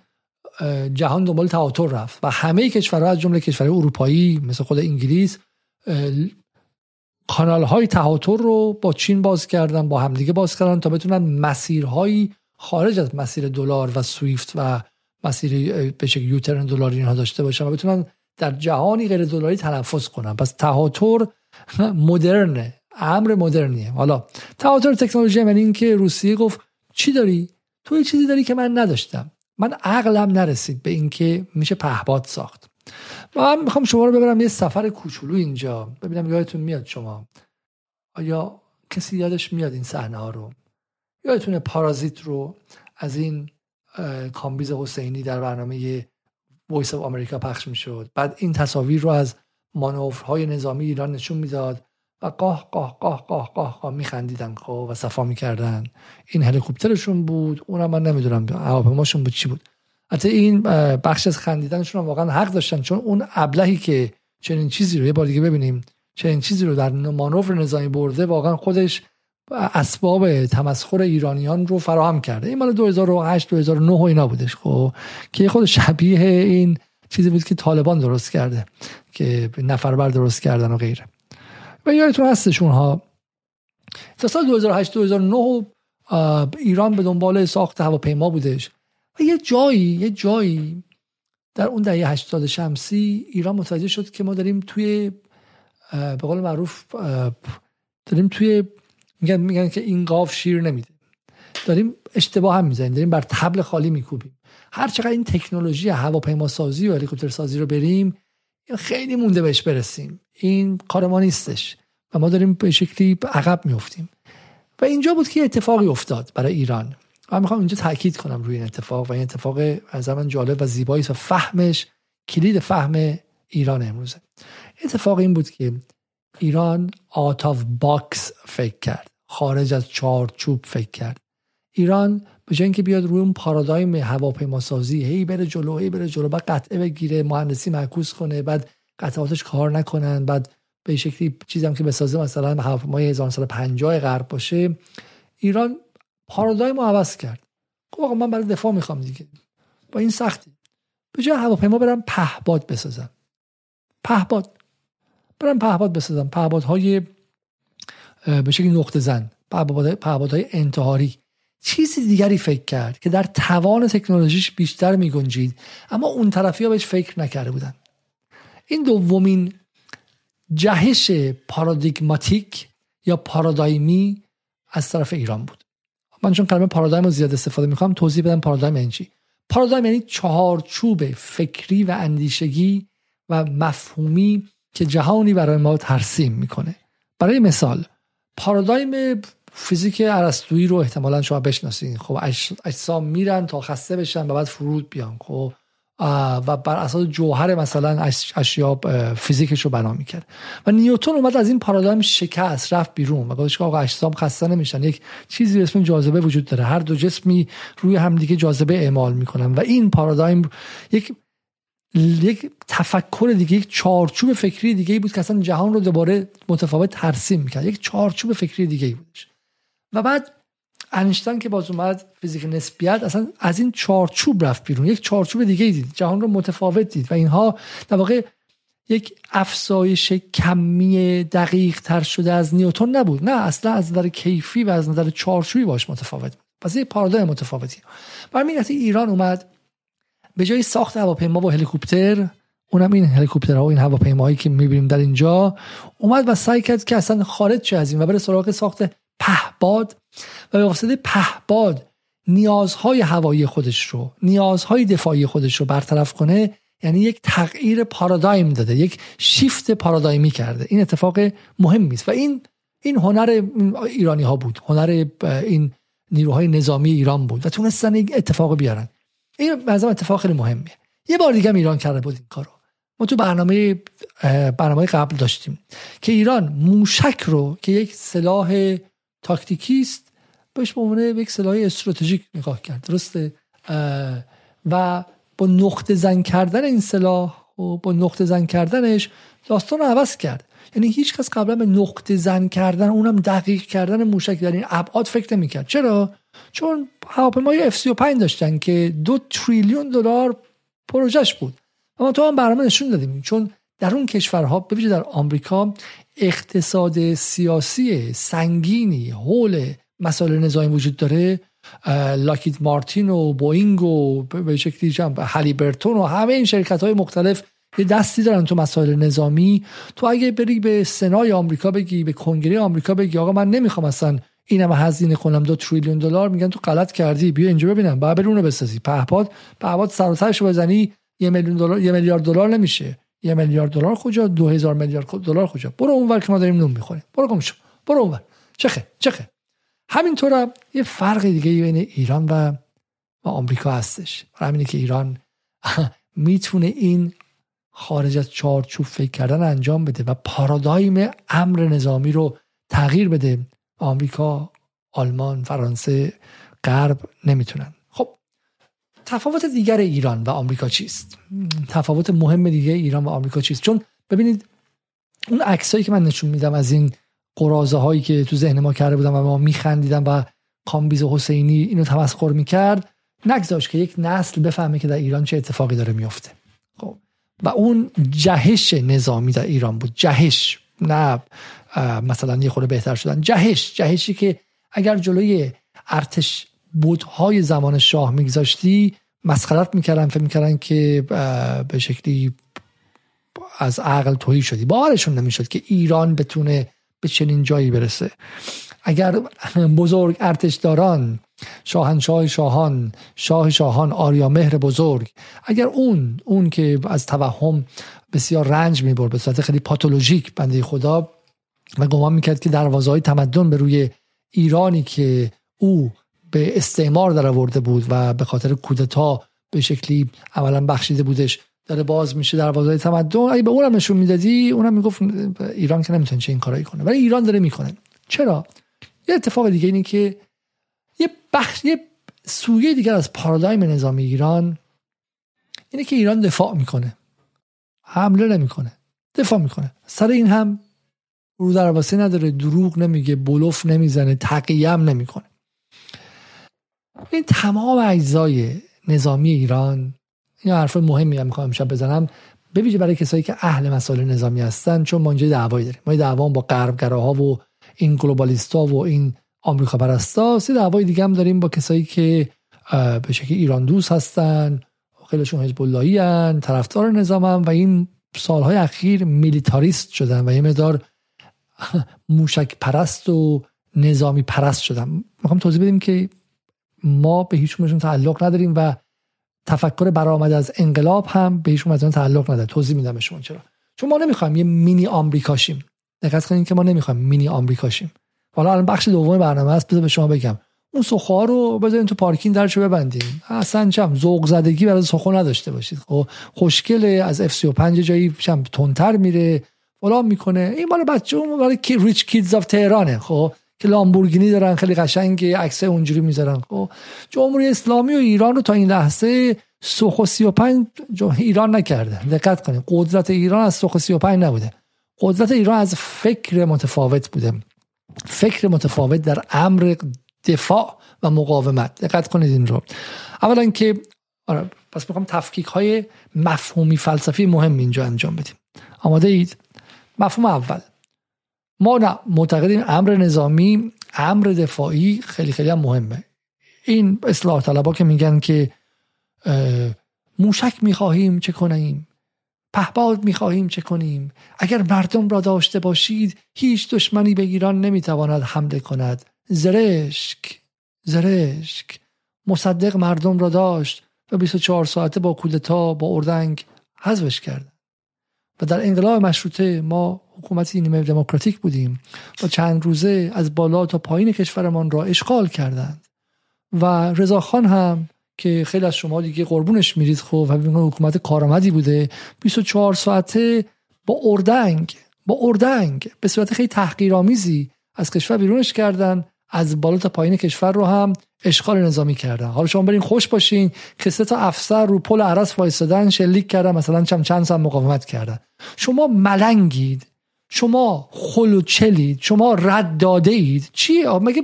جهان دنبال تواتر رفت و همه کشورها از جمله کشورهای اروپایی مثل خود انگلیس کانال های تهاتر رو با چین باز کردن با همدیگه باز کردن تا بتونن مسیرهایی خارج از مسیر دلار و سویفت و مسیر به شکل یوترن دلاری اینها داشته باشن و بتونن در جهانی غیر دلاری تنفس کنن پس تهاتر مدرنه امر مدرنیه. حالا تهاتر تکنولوژی یعنی اینکه روسیه گفت چی داری؟ تو یه چیزی داری که من نداشتم. من عقلم نرسید به اینکه میشه پهباد ساخت. من می‌خوام شما رو ببرم یه سفر کوچولو اینجا. ببینم یادتون میاد شما. آیا کسی یادش میاد این صحنه ها رو؟ یادتونه پارازیت رو از این کامبیز حسینی در برنامه Voice of America پخش می‌شد. بعد این تصاویر رو از مانورهای نظامی ایران نشون می‌داد و قاه قاه قاه قاه قاه قاه میخندیدن خب و صفا می‌کردن. این هلیکوپترشون بود. اونم من نمی‌دونم هواپیماشون بود چی بود. حتی این بخش از خندیدنشون واقعا حق داشتن چون اون ابلهی که چنین چیزی رو یه بار دیگه ببینیم چنین چیزی رو در مانور نظامی برده واقعا خودش اسباب تمسخر ایرانیان رو فراهم کرده. این مال 2008 2009 و اینا بودش خب که خود شبیه این چیزی بود که طالبان درست کرده که نفربر درست کردن و غیره. و یادتون هستش اونها. تا سال 2008 2009 ایران به دنبال ساخت هواپیما بودش. و یه جایی یه جایی در اون دهه 80 شمسی ایران متوجه شد که ما داریم توی به قول معروف داریم توی میگن میگن که این قاف شیر نمیده. داریم اشتباه هم می‌زنیم. داریم بر تبل خالی میکوبیم. هر چقدر این تکنولوژی هواپیما سازی و هلیکوپتر سازی رو بریم خیلی مونده بهش برسیم. این کار ما نیستش. و ما داریم به شکلی عقب میفتیم و اینجا بود که اتفاقی افتاد برای ایران. من می‌خوام اینجا تاکید کنم روی این اتفاق و این اتفاق از من جالب و زیبایی و فهمش کلید فهم ایران امروزه. اتفاق این بود که ایران out of box فکر کرد. خارج از چارچوب فکر کرد. ایران به جای اینکه بیاد روی اون پارادایم هواپیما سازی هی بره جلو هی بره جلو بعد قطعه بگیره مهندسی معکوس کنه بعد قطعاتش کار نکنن بعد به شکلی چیزی که بسازه مثلا هواپیمای 1950 غرب باشه. ایران پارادایم رو عوض کرد. خب آقا من برای دفاع می‌خوام دیگه. با این سختی. به جای هواپیما برم پهباد بسازم پهباد برم پهباد بسازم پهبادهای به شکلی نقطه زن پهبادهای انتحاری. چیزی دیگری فکر کرد که در توان تکنولوژیش بیشتر می گنجید اما اون طرفی ها بهش فکر نکرده بودن. این دومین جهش پارادیگماتیک یا پارادایمی از طرف ایران بود. من چون کلمه پارادایم رو زیاد استفاده می‌کنم توضیح بدم پارادایم یعنی چی. پارادایم یعنی چهارچوب فکری و اندیشگی و مفهومی که جهانی برای ما ترسیم می‌کنه. برای مثال پارادایم فیزیک ارسطویی رو احتمالا شما بشناسید خب اجسام میرن تا خسته بشن و بعد فرود بیان. خب و بر اساس جوهر مثلا اشیا فیزیکش رو بنا می‌کرد. و نیوتن اومد از این پارادایم شکست رفت بیرون و گفتش که آقا اجسام خسته نمیشن. یک چیزی به اسم جاذبه وجود داره. هر دو جسمی روی همدیگه جاذبه اعمال می‌کنن. و این پارادایم یک یک تفکر دیگه یک چارچوب فکری دیگه ای بود که اصلا جهان رو دوباره متفاوت ترسیم می‌کرد. یک چارچوب فکری دیگه ای بودش. و بعد انشتن که باز اومد فیزیک نسبیت اصلا از این چارچوب رفت بیرون. یک چارچوب دیگه دید. جهان رو متفاوت دید و اینها در واقع یک افزایش کمی دقیق تر شده از نیوتن نبود. نه اصلا از نظر کیفی و از نظر چارچوبی باش متفاوت بود. پس یه پارادایم متفاوتی. برای ایران اومد به جای ساخت هواپیما با هلیکوپتر اونم این هلیکوپترها و این هواپیماهایی که می‌بینیم در اینجا اومد و سعی کرد که اصلا خارج شه از این و بره سراغ ساخت پهباد و به واسطه پهباد نیازهای هوایی خودش رو نیازهای دفاعی خودش رو برطرف کنه یعنی یک تغییر پارادایم داده یک شیفت پارادایمی کرده. این اتفاق مهمی است و این این هنر ایرانی ها بود. هنر این نیروهای نظامی ایران بود و تونستن این اتفاق بیارن. این مثلا اتفاق خیلی مهمیه. یه بار دیگه ایران کرده بود این کارو. ما تو برنامه برنامه قبل داشتیم که ایران موشک رو که یک سلاح تاکتیکی است بهش به عنوان یک سلاح استراتژیک نگاه کرد. درسته؟ و با نقطه زن کردن این سلاح و با نقطه زن کردنش داستان رو عوض کرد. یعنی هیچ کس قبلا به نقطه زن کردن اونم دقیق کردن موشک در این ابعاد فکر نمی‌کرد. چرا؟ چون هواپیمای F35 داشتن که دو تریلیون دلار پروژش بود. اما تو هم برنامه نشون دادیم. چون در اون کشورها ببینید در آمریکا اقتصاد سیاسی سنگینی حول مسائل نظامی وجود داره. لاکید مارتین و بوینگ و به شکلی هلیبرتون و همه این شرکت های مختلف یه دستی دارن تو مسائل نظامی. تو اگه بری به سنای آمریکا بگی به کنگره آمریکا بگی آقا من نمی‌خوام اصلا اینم هزینه کنم دو تریلیون دلار میگن تو غلط کردی. بیا اینجا ببینم. بعد بری اونو بسازی. پهپاد پهپاد سر و بزنی یه میلیون دلار یه میلیارد دلار نمیشه. یه میلیارد دلار کجا؟ دو هزار میلیارد دلار کجا؟ برو اونور که ما داریم نون می‌خوریم. برو گم شو. برو اونور چخه چخه همینطور یه فرق دیگه بین ایران و و آمریکا هستش. همینه که ایران می‌تونه این خارج از چارچوب فکر کردن انجام بده و پارادایم امر نظامی رو تغییر بده. آمریکا آلمان فرانسه غرب نمی‌تونن. خب تفاوت دیگر ایران و آمریکا چیست؟ تفاوت مهم دیگه ایران و آمریکا چیست؟ چون ببینید اون عکسایی که من نشون میدم از این قرازه هایی که تو ذهن ما کرده بودم و ما میخندیدم و کامبیز حسینی اینو تمسخر می‌کرد نگذاشت که یک نسل بفهمه که در ایران چه اتفاقی داره میفته خب و اون جهش نظامی در ایران بود. جهش نه مثلا یه خورده بهتر شدن. جهش جهشی که اگر جلوی ارتش بودهای زمان شاه میگذاشتی مسخرت می‌کردن فکر می‌کردن که به شکلی از عقل توهی شدی. باورشون نمی‌شد که ایران بتونه به چنین جایی برسه. اگر بزرگ ارتشداران شاهنشاه شاهان شاه شاهان آریا مهر بزرگ اگر اون اون که از توهم بسیار رنج می‌برد به صورت خیلی پاتولوژیک بنده خدا و گمان می‌کرد که دروازه های تمدن به روی ایرانی که او به استعمار در آورده بود و به خاطر کودتا به شکلی عملا بخشیده بودش داره باز میشه دروازه تمدن. اگه به اونم نشون می‌دادی؟ اونم می‌گفت ایران که نمی‌تونه چه این کارایی کنه. ولی ایران داره می‌کنه. چرا؟ یه اتفاق دیگه اینه که یه بخش یه سویه دیگر از پارادایم نظامی ایران اینه که ایران دفاع می‌کنه. حمله نمی‌کنه. دفاع می‌کنه. سر این هم رو دروازه نداره دروغ نمیگه بلوف نمی‌زنه تقیم نمی‌کنه. این تمام اجزای نظامی ایران این حرف مهمی هم می‌خوام امشب بزنم. ببینید برای کسایی که اهل مسائل نظامی هستن چون ما اینجا دعوایی داریم. ما دعوا با غربگراها و این گلوبالیستا و این آمریکا پرستا. سی دعوای دیگه هم داریم با کسایی که به شکل ایران دوست هستن. خیلیشون حزب اللهی طرفدار نظامن و این سالهای اخیر میلیتاریست شدن و یه مدار موشک پرست و نظامی پرست شدن می‌خوام توضیح بدیم که ما به هیچ تعلق نداریم و تفکر برآمد از انقلاب هم به هیچ تعلق نداره. توضیح میدم شما چرا. چون ما نمی‌خوایم یه مینی آمریکاشیم. دقت کنید که ما نمی‌خوایم مینی آمریکاشیم. حالا الان بخش دوم برنامه است بذار به شما بگم. اون سوخوها رو بذارین تو پارکینگ درشو ببندین. اصلا چم ذوق زدگی برای سوخو نداشته باشید. خب خوشگله از اف 35 جایی چم تندتر میره. فلان می‌کنه. این مال بچه اون مال ریچ کیدز اف تهرانه خب. که لامبورگینی دارن خیلی قشنگ عکس اونجوری می‌ذارن خب. جمهوری اسلامی و ایران رو تا این لحظه سوخو 35 ایران نکرده. دقت کنید. قدرت ایران از سوخو 35 نبوده. قدرت ایران از فکر متفاوت بوده. فکر متفاوت در امر دفاع و مقاومت. دقت کنید این رو. اولا که آره پس می‌خوام تفکیک های مفهومی فلسفی مهم اینجا انجام بدیم. آماده اید؟ مفهوم اول. ما معتقدیم امر نظامی امر دفاعی خیلی خیلی هم مهمه. این اصلاح طلبا که میگن که موشک می‌خواهیم چه کنیم؟ پهباد می‌خواهیم چه کنیم؟ اگر مردم را داشته باشید هیچ دشمنی به ایران نمی‌تواند حمله کند. زرشک زرشک. مصدق مردم را داشت و 24 ساعته با کودتا با اردنگ حذفش کرد. و در انقلاب مشروطه ما حکومتی نیمه دموکراتیک بودیم و چند روزه از بالا تا پایین کشورمان را اشغال کردند. و رضاخان هم که خیلی از شما دیگه قربونش میرید خب و حکومت کارآمدی بوده 24 ساعته با اردنگ با اردنگ به صورت خیلی تحقیرآمیزی از کشور بیرونش کردن از بالا تا پایین کشور رو هم اشغال نظامی کردن. حالا شما برین خوش باشین که سه تا افسر رو پل عرس وایسادن شلیک کردن مثلا چند چند سال مقاومت کردن. شما ملنگید شما خلوچلید شما رد داده اید چیه مگه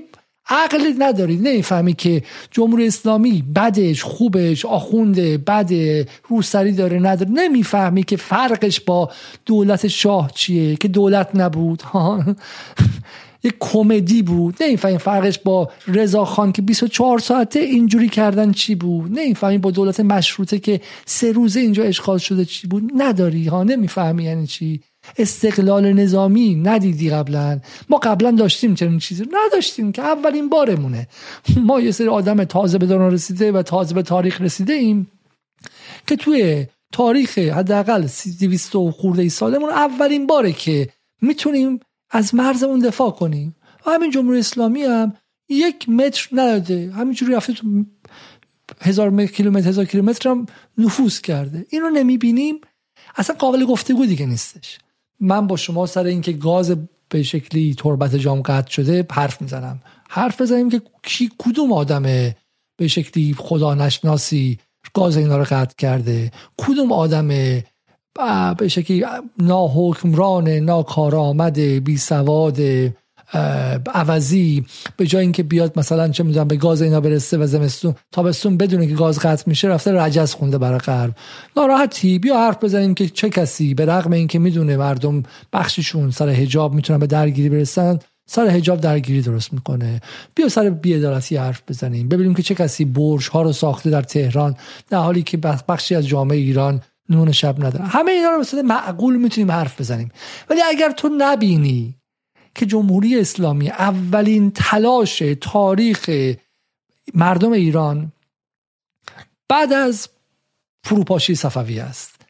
عقل ندارید؟ نمی‌فهمی که جمهوری اسلامی بدش خوبش آخونده بده روسری داره نداره. نمی‌فهمی که فرقش با دولت شاه چیه که دولت نبود. یک کمدی بود. نمی‌فهمی فرقش با رضا خان که 24 ساعته اینجوری کردن چی بود؟ نمی‌فهمی با دولت مشروطه که سه روزه اینجا اشغال شده چی بود؟ نداری ها نمی‌فهمی یعنی چی؟ استقلال نظامی ندیدی قبلا. ما قبلا داشتیم چنین چیزی نداشتیم که اولین بارمونه. ما یه سری آدم تازه به دوران رسیده و تازه به تاریخ رسیده ایم که توی تاریخ حداقل 200 خورده سالمون اولین باره که می‌تونیم از مرزمون دفاع کنیم. و همین جمهوری اسلامی هم یک متر نداده. همینجوری رفته تو هزار کیلومتر هزار کیلومتر هم نفوذ کرده. این رو نمی‌بینیم. اصلا قابل گفتگو دیگه نیستش. من با شما سر اینکه گاز به شکلی تربت جام قطع شده حرف می‌زنم. حرف بزنیم که کی کدوم آدم به شکلی خدا نشناسی گاز اینا رو قطع کرده. کدوم آدم به شکلی ناحکمران ناکارآمد بی سواد عوضی به جای اینکه بیاد مثلا چه می‌دونم به گاز اینا برسه و زمستون تابستون بدونه که گاز قطع میشه رفته رجز خونده برای غرب. ناراحتی؟ بیا حرف بزنیم که چه کسی به رغم اینکه می‌دونه مردم بخششون سر حجاب می‌تونن به درگیری برسن سر حجاب درگیری درست می‌کنه. بیا سر بیعدالتی حرف بزنیم. ببینیم که چه کسی برج ها رو ساخته در تهران در حالی که بخشی از جامعه ایران نون شب نداره همه اینا رو مثلا معقول می‌تونیم حرف بزنیم. ولی اگر تو نبینی که جمهوری اسلامی اولین تلاش تاریخ مردم ایران بعد از فروپاشی صفوی است.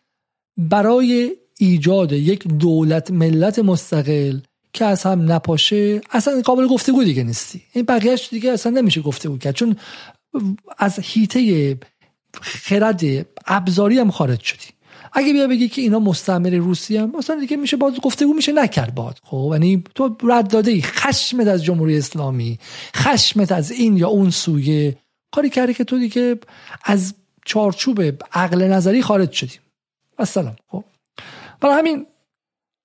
برای ایجاد یک دولت ملت مستقل که از هم نپاشه اصلا قابل گفتگو دیگه نیستی. این بقیهش دیگه اصلا نمیشه گفتگو کرد. چون از هیته خرد ابزاری هم خارج شدی. اگه بیا بگی که اینا مستعمر روسی هم مثلا دیگه میشه باز گفتگو میشه نکرد باد. خب یعنی تو رد داده ای خشمت از جمهوری اسلامی خشمت از این یا اون سویه. کاری کردی که تو دیگه از چارچوب عقل نظری خارج شدیم مثلا خب برای همین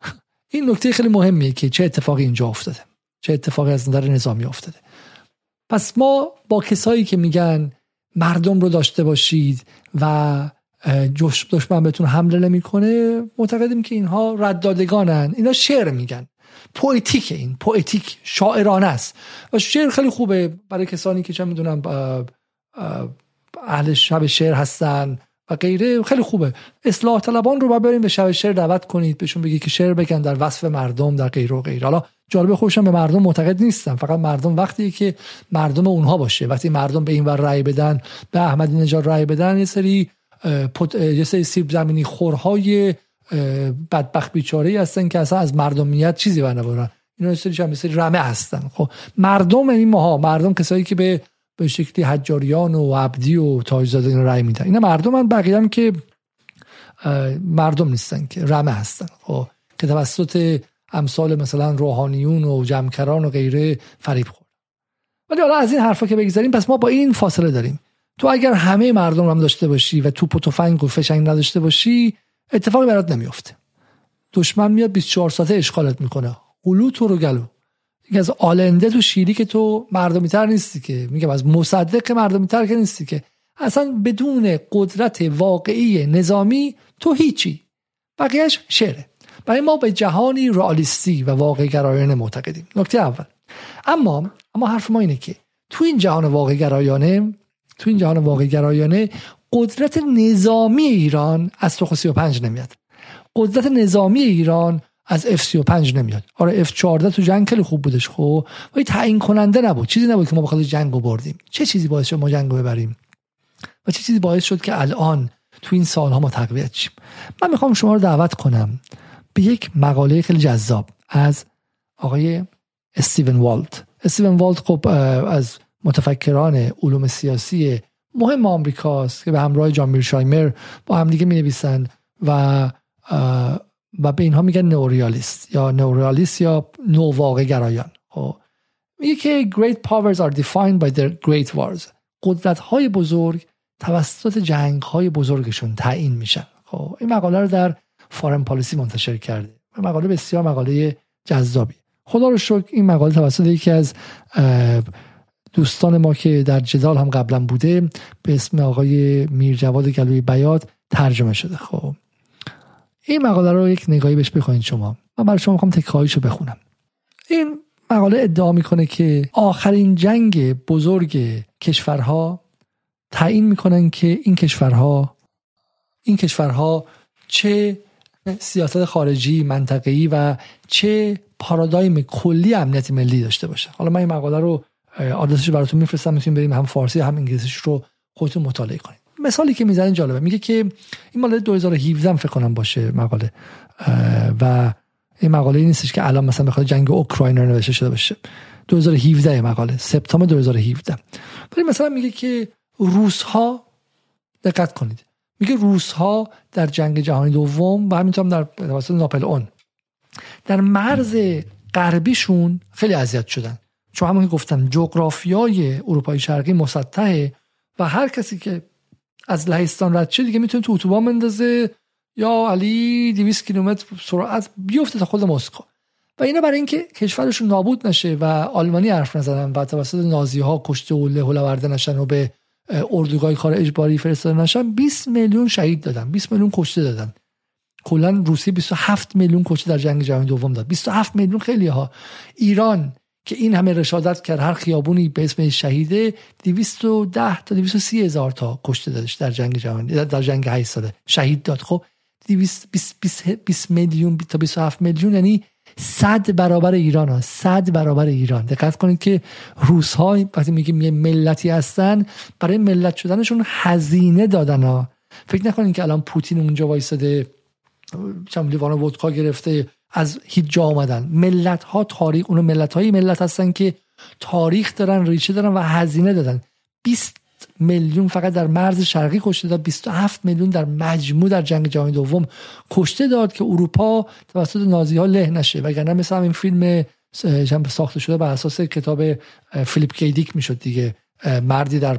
این نکته خیلی مهمیه که چه اتفاقی اینجا افتاده چه اتفاقی از نظر نظامی افتاده. پس ما با کسایی که میگن مردم رو داشته باشید و دشمن بهتون حمله نمی‌کنه معتقدیم که اینها ردادگانن اینا شعر میگن. پویتیک این پویتیک شاعرانه است. و شعر خیلی خوبه. برای کسانی که چه می‌دونم اهل شب شعر هستن و غیره خیلی خوبه. اصلاح طلبان رو بریم به شب شعر دعوت کنید بهشون بگی که شعر بگن در وصف مردم در غیره و غیره. حالا جالب خوشم به مردم معتقد نیستم فقط مردم وقتی که مردم اونها باشه. وقتی مردم به این ور رأی بدن به احمدی نژاد رأی بدن یه سری یه سری سیب زمینی خورهای بدبخت بیچاره هستن که اصلا از مردمیت چیزی بر نبارن اینا سری سری رمه هستن. خب مردم این ماها مردم کسایی که به به شکلی حجاریان و عبدی و تاجزاده اینا رأی میدن. اینا مردم هم بقیه هم که مردم نیستن که رمه هستن. خب که توسط امثال مثلا روحانیون و جمکران و غیره فریب خورد. ولی حالا از این حرفا که بگذاریم پس ما با این فاصله داریم. تو اگر همه مردم رو هم داشته باشی و توپ و تفنگ و فشنگ نداشته باشی اتفاقی برات نمیافته. دشمن میاد 24 ساعته اشغالت می‌کنه. قلو تو رو گلو دیگه از آلنده تو شیری که تو مردمی تر نیستی که. میگم از مصدق مردمی تر که نیستی که. اصلا بدون قدرت واقعی نظامی تو هیچی. بقیهش شعره. برای ما به جهانی رئالیستی و واقع گرایانه معتقدیم. نکته اول. اما اما حرف ما اینه که تو این جهان واقع گرایانه تو این جهان واقع گرایانه قدرت نظامی ایران از تو 35 نمیاد. قدرت نظامی ایران از F35 نمیاد. آره F14 تو جنگ خیلی خوب بودش خب ولی تعیین کننده نبود. چیزی نبود که ما بخاطر جنگ رو بردیم. چه چیزی باعث شد ما جنگ رو ببریم؟ و چه چیزی باعث شد که الان تو این سالها ما تقویت شیم؟ من می‌خوام شما رو دعوت کنم به یک مقاله خیلی جذاب از آقای استیون والت. استیون والت خب از متفکران علوم سیاسی مهم آمریکاست که به همراه جان میرشایمر با همدیگه می نویسن و و به اینها میگن نوریالیست یا نوریالیست یا نوواقع گرایان خب میگه که great powers are defined by their great wars. قدرت های بزرگ توسط جنگ های بزرگشون تعیین میشن. خب این مقاله رو در فارن پالیسی منتشر کرده. مقاله بسیار مقاله جذابی. خدا رو شکر این مقاله توسط یکی از دوستان ما که در جدال هم قبلا بوده به اسم آقای میرجواد گلوی بیاد ترجمه شده. خب این مقاله رو یک نگاهی بهش بخواین شما. من برای شما می‌خوام تکایشو بخونم. این مقاله ادعا می‌کنه که آخرین جنگ بزرگ کشورها تعیین می‌کنن که این کشورها این کشورها چه سیاست خارجی منطقه‌ای و چه پارادایم کلی امنیت ملی داشته باشه. حالا من این مقاله رو آدرسش براتون میفرستم می‌تونیم بریم هم فارسی هم انگلیسیش رو خودتون مطالعه کنید. مثالی که می‌زنه جالبه میگه که این مال 2017 فکر کنم باشه مقاله و این مقاله ای نیستش که الان مثلا بخواد جنگ اوکراین رو نوشته شده باشه. 2017 مقاله سپتامبر 2017 ولی مثلا میگه که روس ها دقت کنید. میگه روس ها در جنگ جهانی دوم و همینطور در توسط ناپل اون. در مرز غربیشون خیلی اذیت شدن. چون همون که گفتم جغرافیای اروپای شرقی مسطحه و هر کسی که از لهستان رد شه دیگه می‌تونه تو اتوبان بندازه یا علی 200 کیلومتر سرعت بیفته تا خود مسکو. و اینا برای اینکه کشورشون نابود نشه و آلمانی حرف نزدن و توسط نازی ها کشته و له نشن و به اردوگاه کار اجباری فرستاده نشن 20 میلیون شهید دادن 20 میلیون کشته دادن کلا روسیه 27 میلیون کشته در جنگ جهانی دوم داد. 27 میلیون خیلی ها ایران که این همه رشادت کرد هر خیابونی به اسم شهیده 210 تا 230 هزار تا کشته دادش در جنگ جهانی در جنگ 8 ساله. شهید داد. خب 220 میلیون تا 27 میلیون یعنی صد برابر ایران ها صد برابر ایران. دقت کنید که روس ها وقتی میگیم یه ملتی هستن برای ملت شدنشون هزینه دادن ها. فکر نکنید که الان پوتین اونجا وایساده چند لیوان ودکا گرفته از هیچ جا آمدن. ملت ها تاریخ اون ملت های ملت هستن که تاریخ دارن ریشه دارن و هزینه دادن. 20 میلیون فقط در مرز شرقی کشته داد. 27 میلیون در مجموع در جنگ جهانی دوم کشته داد که اروپا توسط نازی ها له نشه. وگرنه مثل این فیلم ساخته شده بر اساس کتاب فیلیپ کیدیک می‌شد دیگه مردی در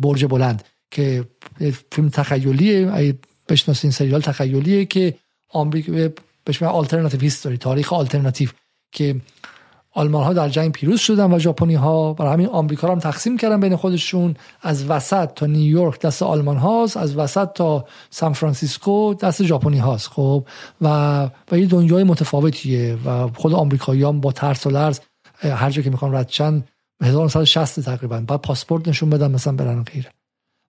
برج بلند که فیلم تخیلیه. بشناسین سریال تخیلیه که آمریکا میگن alternative history تاریخ آلترناتیو که آلمان ها در جنگ پیروز شدن و ژاپنی ها برای همین آمریکا هم تقسیم کردن بین خودشون. از وسط تا نیویورک دست آلمان هاست از وسط تا سان فرانسیسکو دست ژاپنی هاست خب. و و یه دنیای متفاوتیه و خود آمریکاییان با ترس و لرز هر جا که می‌خوان رد چند 1960 تقریبا. بعد پاسپورت نشون بدن مثلا برن غیره.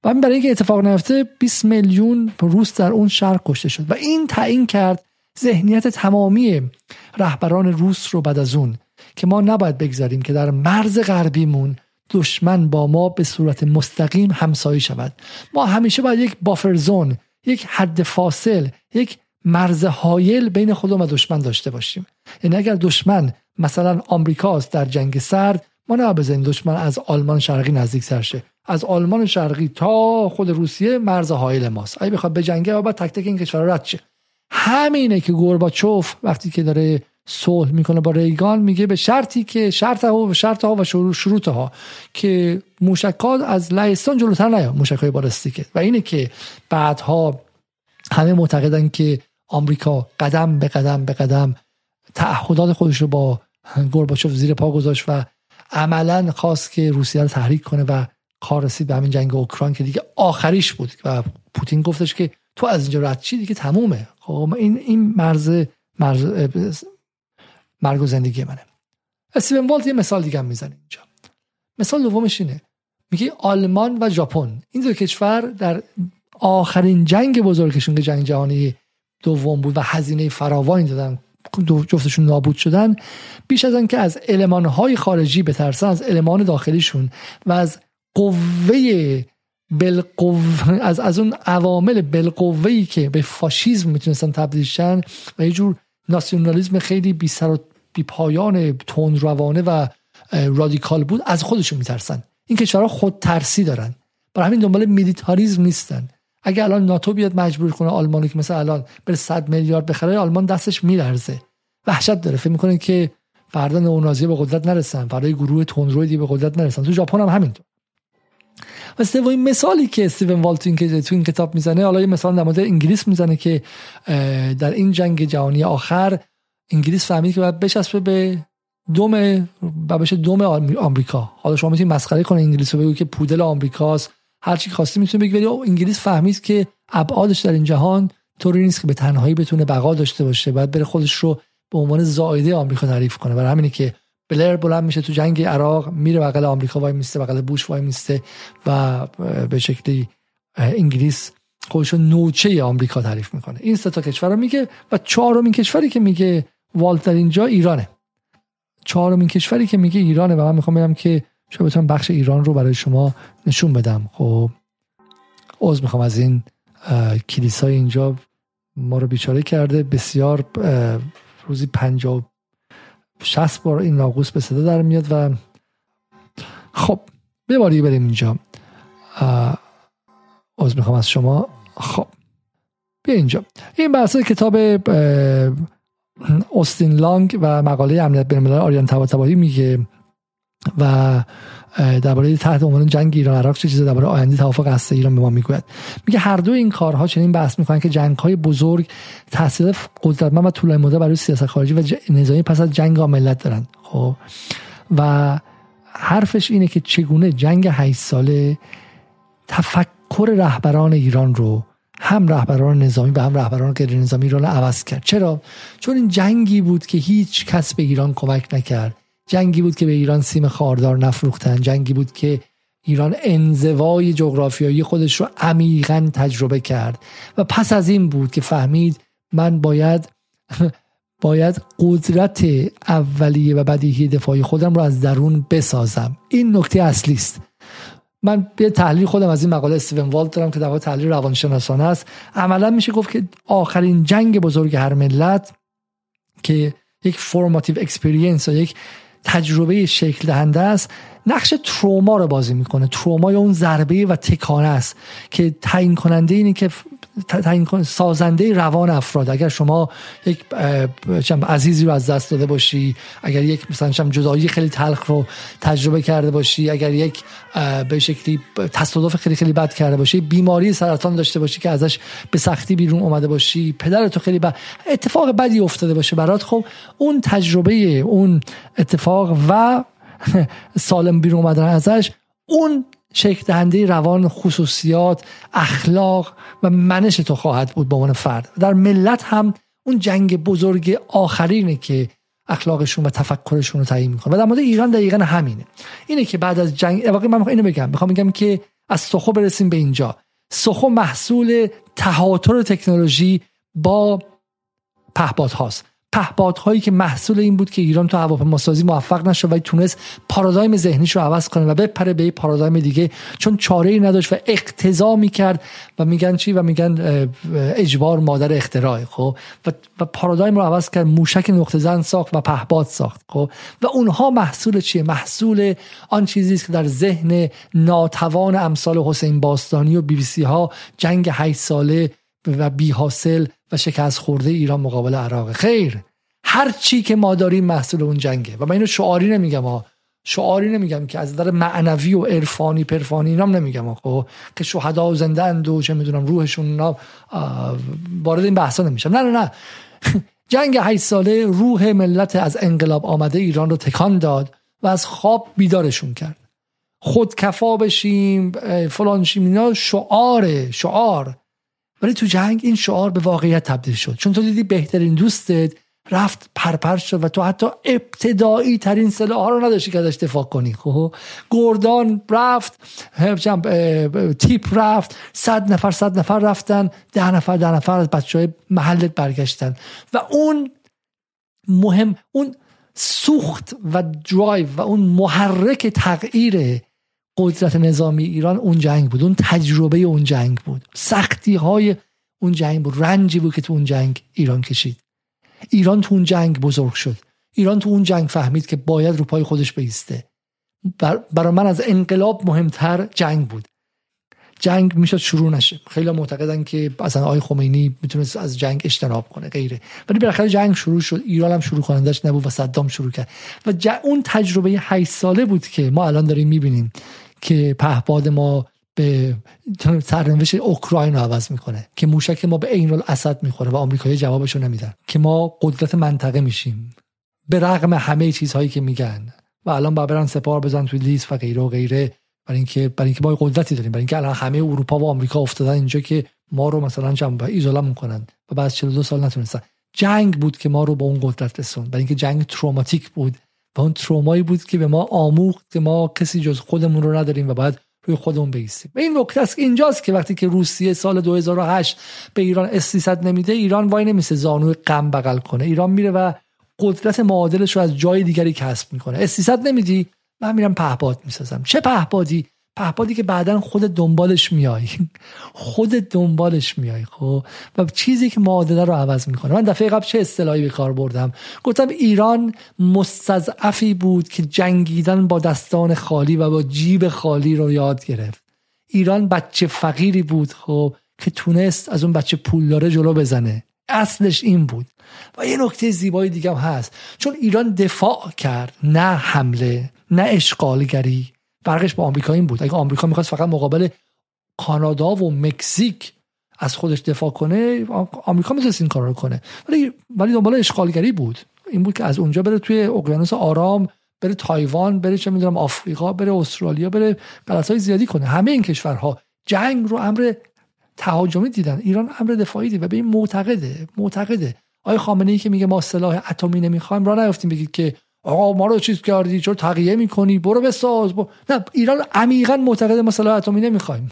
و برای اینکه اتفاق نیفته 20 میلیون روس در اون شهر کشته شد. و این تعیین کرد ذهنیت تمامی رهبران روس رو بعد از اون. که ما نباید بگذاریم که در مرز غربیمون دشمن با ما به صورت مستقیم همسایه شود. ما همیشه باید یک بافر زون یک حد فاصل یک مرز حایل بین خودمون و دشمن داشته باشیم. یعنی اگر دشمن مثلا آمریکاست در جنگ سرد ما نه بزنیم دشمن از آلمان شرقی نزدیک سرشه از آلمان شرقی تا خود روسیه مرز حایل ماست. اگه بخواد بجنگه بعد تک تک این کشورها رد شه. همینه که گورباچوف وقتی که داره صلح می‌کنه با ریگان میگه به شرطی که شرط ها و شرط ها و شروط ها که موشکات از لهستان جلوتر نیاد موشک های بالستیکه و اینه که بعدها همه معتقدن که آمریکا قدم به قدم به قدم تعهدات خودش رو با گورباچوف زیر پا گذاشت و عملا خواست که روسیه رو تحریک کنه و کار رسید به همین جنگ اوکراین که دیگه آخریش بود. و پوتین گفتش که تو از اینجا رد چی دیگه تمومه. خب این این مرز مرز مرگ و زندگی منه. استیون والت یه مثال دیگه هم می‌زنه اینجا. مثال دومش اینه. میگه آلمان و ژاپن. این دو کشور در آخرین جنگ بزرگشون که جنگ جهانی دوم بود و هزینه فراوانی دادن جفتشون نابود شدن بیش از که از های خارجی بترسن از المان داخلیشون و از قوه بالقوه از از اون عوامل بالقوه که به فاشیزم می‌تونستن تبدیل شن و یه جور ناسیونالیسم خیلی بی و بی پایان تون روانه و رادیکال بود از خودشون میترسن. این کشورها خود ترسی دارن. برای همین دنبال میلیتاریزم نیستن. اگه الان ناتو بیاد مجبور کنه آلمانی که مثل الان بره 100 میلیارد بخره آلمان دستش میلرزه. وحشت داره. فکر می‌کنه که فردا نئونازی به قدرت نرسن. فردا گروه تندرویدی به قدرت نرسن. تو ژاپن هم همینطور. و سومین مثالی که استیون والتین که تو این کتاب می‌زنه حالا یه مثال در انگلیس می‌زنه که در این جنگ جهانی آخر انگلیس فهمید که باید بچسبه به دوم و بشه دوم آمریکا. حالا شما می‌تونید مسخره کنه انگلیس رو بگو که پودل آمریکاست. هر چی خواستی می‌تونه بگی ولی انگلیس فهمید که ابعادش در این جهان طوری نیست که به تنهایی بتونه بقا داشته باشه. باید بره خودش رو به عنوان زائده آمریکا تعریف کنه. برای همینه که بلر بلند میشه تو جنگ عراق میره بغل آمریکا وای میسته بغل بوش وای میسته و به شکلی انگلیس خودش نوچه آمریکا تعریف می‌کنه. این سه تا کشور رو میگه و چهارمین کشوری که میگه والت در اینجا ایرانه. چهارمین کشوری که میگه ایرانه و من می‌خوام بگم که شاید بتونم بخش ایران رو برای شما نشون بدم. خب عوض می‌خوام از این کلیسای اینجا ما رو بیچاره کرده. بسیار روزی پنجاه شست بار این ناقوس به صدا در میاد و خب بباری بریم اینجا. عوض می‌خوام از شما. خب بیا اینجا. این بحث کتاب اوستین لانگ و مقاله امنیت بین الملل آریان طباطبایی میگه و درباره تحت عنوان جنگ ایران عراق چه چیزی درباره آینده توافق هسته ایران به ما می‌گوید. میگه هر دو این کارها چنین بحث می‌کنن که جنگ های بزرگ تاثیر قدرتمند و طولانی مدت برای سیاست خارجی و نظامی پس از جنگ ملت دارن. خب؟ و حرفش اینه که چگونه جنگ 8 ساله تفکر رهبران ایران رو هم رهبران نظامی و هم رهبران غیر نظامی ایران عوض کرد. چرا؟ چون این جنگی بود که هیچ کس به ایران کمک نکرد. جنگی بود که به ایران سیم خاردار نفروختن. جنگی بود که ایران انزوای جغرافیایی خودش رو عمیقا تجربه کرد. و پس از این بود که فهمید من باید باید قدرت اولیه و بدیهی دفاعی خودم رو از درون بسازم. این نکته اصلی است من به تحلیل خودم از این مقاله استیون والت دارم که در تحلیل روانشناسانه است. عملا میشه گفت که آخرین جنگ بزرگ هر ملت که یک formative experience و یک تجربه شکل دهنده است نقش تروما رو بازی می‌کنه. تروما یا اون ضربه و تکانه است که تعیین کننده اینه که تعیین سازنده روان افراد. اگر شما یک عزیزی رو از دست داده باشی اگر یک مثلا جدایی خیلی تلخ رو تجربه کرده باشی اگر یک به شکلی تصادف خیلی خیلی بد کرده باشی بیماری سرطان داشته باشی که ازش به سختی بیرون اومده باشی پدرتو خیلی بد اتفاق بدی افتاده باشه برات خب اون تجربه اون اتفاق و سالم بیرون اومدن ازش اون شکل دهنده روان خصوصیات اخلاق و منش تو خواهد بود به عنوان فرد. در ملت هم اون جنگ بزرگ آخرینه که اخلاقشون و تفکرشون رو تعیین می‌کنه. و در مورد ایران دقیقا همینه. اینه که بعد از جنگ واقعا من اینو بگم. می‌خوام بگم که از سخو برسیم به اینجا. سخو محصول تهاتر تکنولوژی با پهپادهاست. پهپادهایی که محصول این بود که ایران تو هواپیماسازی موفق نشد و تونست پارادایم ذهنیش رو عوض کنه و بپره به پارادایم دیگه. چون چاره ای نداشت و اقتضا می‌کرد و میگن چی؟ و میگن اجبار مادر اختراع خب؟ و, و پارادایم رو عوض کرد موشک نقطه زن ساخت و پهپاد ساخت خب؟ و اونها محصول چیه؟ محصول آن چیزی است که در ذهن ناتوان امثال حسین باستانی و بی بی سی ها جنگ 8 ساله و بی حاصل و شکست خورده ایران مقابل عراق. خیر. هر چی که ما داریم محصول اون جنگه. و من اینو شعاری نمیگم ها شعاری نمیگم که از نظر معنوی و عرفانی پرفانی اینام نمیگم خب که شهدا و زنده اند و چه می‌دونم روحشون اینا وارد این بحثا نمیشم. نه نه نه. جنگ 8 ساله روح ملت از انقلاب آمده ایران رو تکان داد و از خواب بیدارشون کرد. خودکفا بشیم فلان شیم اینا شعار شعار. ولی تو جنگ این شعار به واقعیت تبدیل شد. چون تو دیدی بهترین دوستت رفت پرپر شد و تو حتی ابتدایی ترین سلاح ها رو نداشتی که ازش دفاع کنی. خب؟ گردان رفت تیپ رفت صد نفر صد نفر رفتن ده نفر ده نفر از بچه های محلت برگشتن. و اون مهم اون سوخت و درایو و اون محرک تغییر قدرت نظامی ایران اون جنگ بود اون تجربه اون جنگ بود. سختی های اون جنگ بود رنجی بود که تو اون جنگ ایران کشید. ایران تو اون جنگ بزرگ شد. ایران تو اون جنگ فهمید که باید رو پای خودش بیسته. برای من از انقلاب مهمتر جنگ بود. جنگ می‌شد شروع نشه. خیلی معتقدن که اصلا آقای خمینی می‌تونست از جنگ اجتناب کنه غیره. ولی بالاخره جنگ شروع شد. ایران هم شروع کنندش نبود و صدام شروع کرد. و اون تجربه 8 ساله بود که ما الان داریم می‌بینیم. که پهپاد ما به سرنوشت اوکراین رو عوض می‌کنه که موشک ما به عین الاسد می‌خوره و آمریکایی جوابشو نمیدن که ما قدرت منطقه میشیم. به رغم همه چیزهایی که میگن. و الان با برن سپار بزن توی لیست و غیره و غیره. برای اینکه برای اینکه ما قدرتی داریم. برای اینکه الان همه اروپا و آمریکا افتادن اینجا که ما رو مثلا جنب ایزولا می‌کنن و بعد 42 سال نتونستن. جنگ بود که ما رو به اون قدرت رسوند. برای اینکه جنگ تروماتیک بود. و اون ترومایی بود که به ما آموخت که ما کسی جز خودمون رو نداریم و بعد روی خودمون بیستیم و این نکته است اینجاست که وقتی که روسیه سال 2008 به ایران اس نمیده ایران وای نمیسه زانوی غم بغل کنه. ایران میره و قدرت معادلش رو از جای دیگری کسب می‌کنه. اس نمیدی من میرم پهپاد می‌سازم. چه پهپادی؟ پهپادی که بعدا خود دنبالش میای. خود دنبالش میای خب؟ و چیزی که معادله رو عوض می‌کنه. من دفعه قبل چه اصطلاحی به کار بردم؟ گفتم ایران مستضعفی بود که جنگیدن با دستان خالی و با جیب خالی رو یاد گرفت. ایران بچه فقیری بود خب؟ که تونست از اون بچه پولداره جلو بزنه. اصلش این بود. و یه نکته زیبایی دیگه هم هست. چون ایران دفاع کرد نه حمله نه اشغالگری. فرقش با آمریکا این بود. اگه آمریکا می‌خواست فقط مقابل کانادا و مکزیک از خودش دفاع کنه آمریکا می‌تونست این کار رو کنه. ولی ولی دنبال اشغالگری بود. این بود که از اونجا بره توی اقیانوس آرام بره تایوان بره چه می‌دونم آفریقا بره استرالیا بره های زیادی کنه. همه این کشورها جنگ رو امر تهاجمی دیدن. ایران امر دفاعی دید و به این معتقده معتقده. آقای خامنه ای که میگه ما سلاح اتمی نمی‌خوایم را نیافتیم بگید که آقا ما رو چیز کردی؟ چرا تغییر می‌کنی؟ برو بساز. برو. نه ایران عمیقا معتقد ما سلاح اتمی نمی‌خوایم.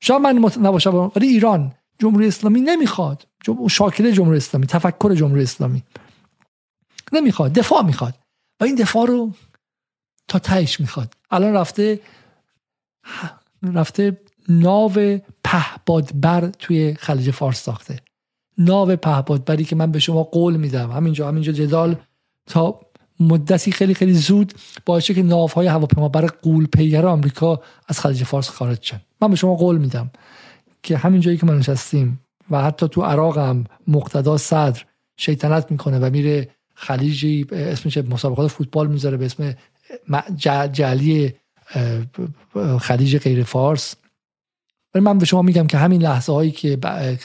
شاید من نباشم ولی ایران جمهوری اسلامی نمی‌خواد. جم... شاکل جمهوری اسلامی تفکر جمهوری اسلامی. نمی‌خواد دفاع می‌خواد. و این دفاع رو تا تهش می‌خواد. الان رفته رفته ناو پهبادبر توی خلیج فارس ساخته. ناو پهبادبری که من به شما قول میدم. همینجا همینجا جدال تا مدتی خیلی خیلی زود باعث که ناوهای هواپیما برای قول پیگر آمریکا از خلیج فارس خارج شن. من به شما قول میدم که همین جایی که ما نشستیم و حتی تو عراق هم مقتدا صدر شیطنت می‌کنه و میره خلیجی اسمش مسابقات فوتبال می‌ذاره به اسم جعلی خلیج غیر فارس. ولی من به شما میگم که همین لحظه هایی که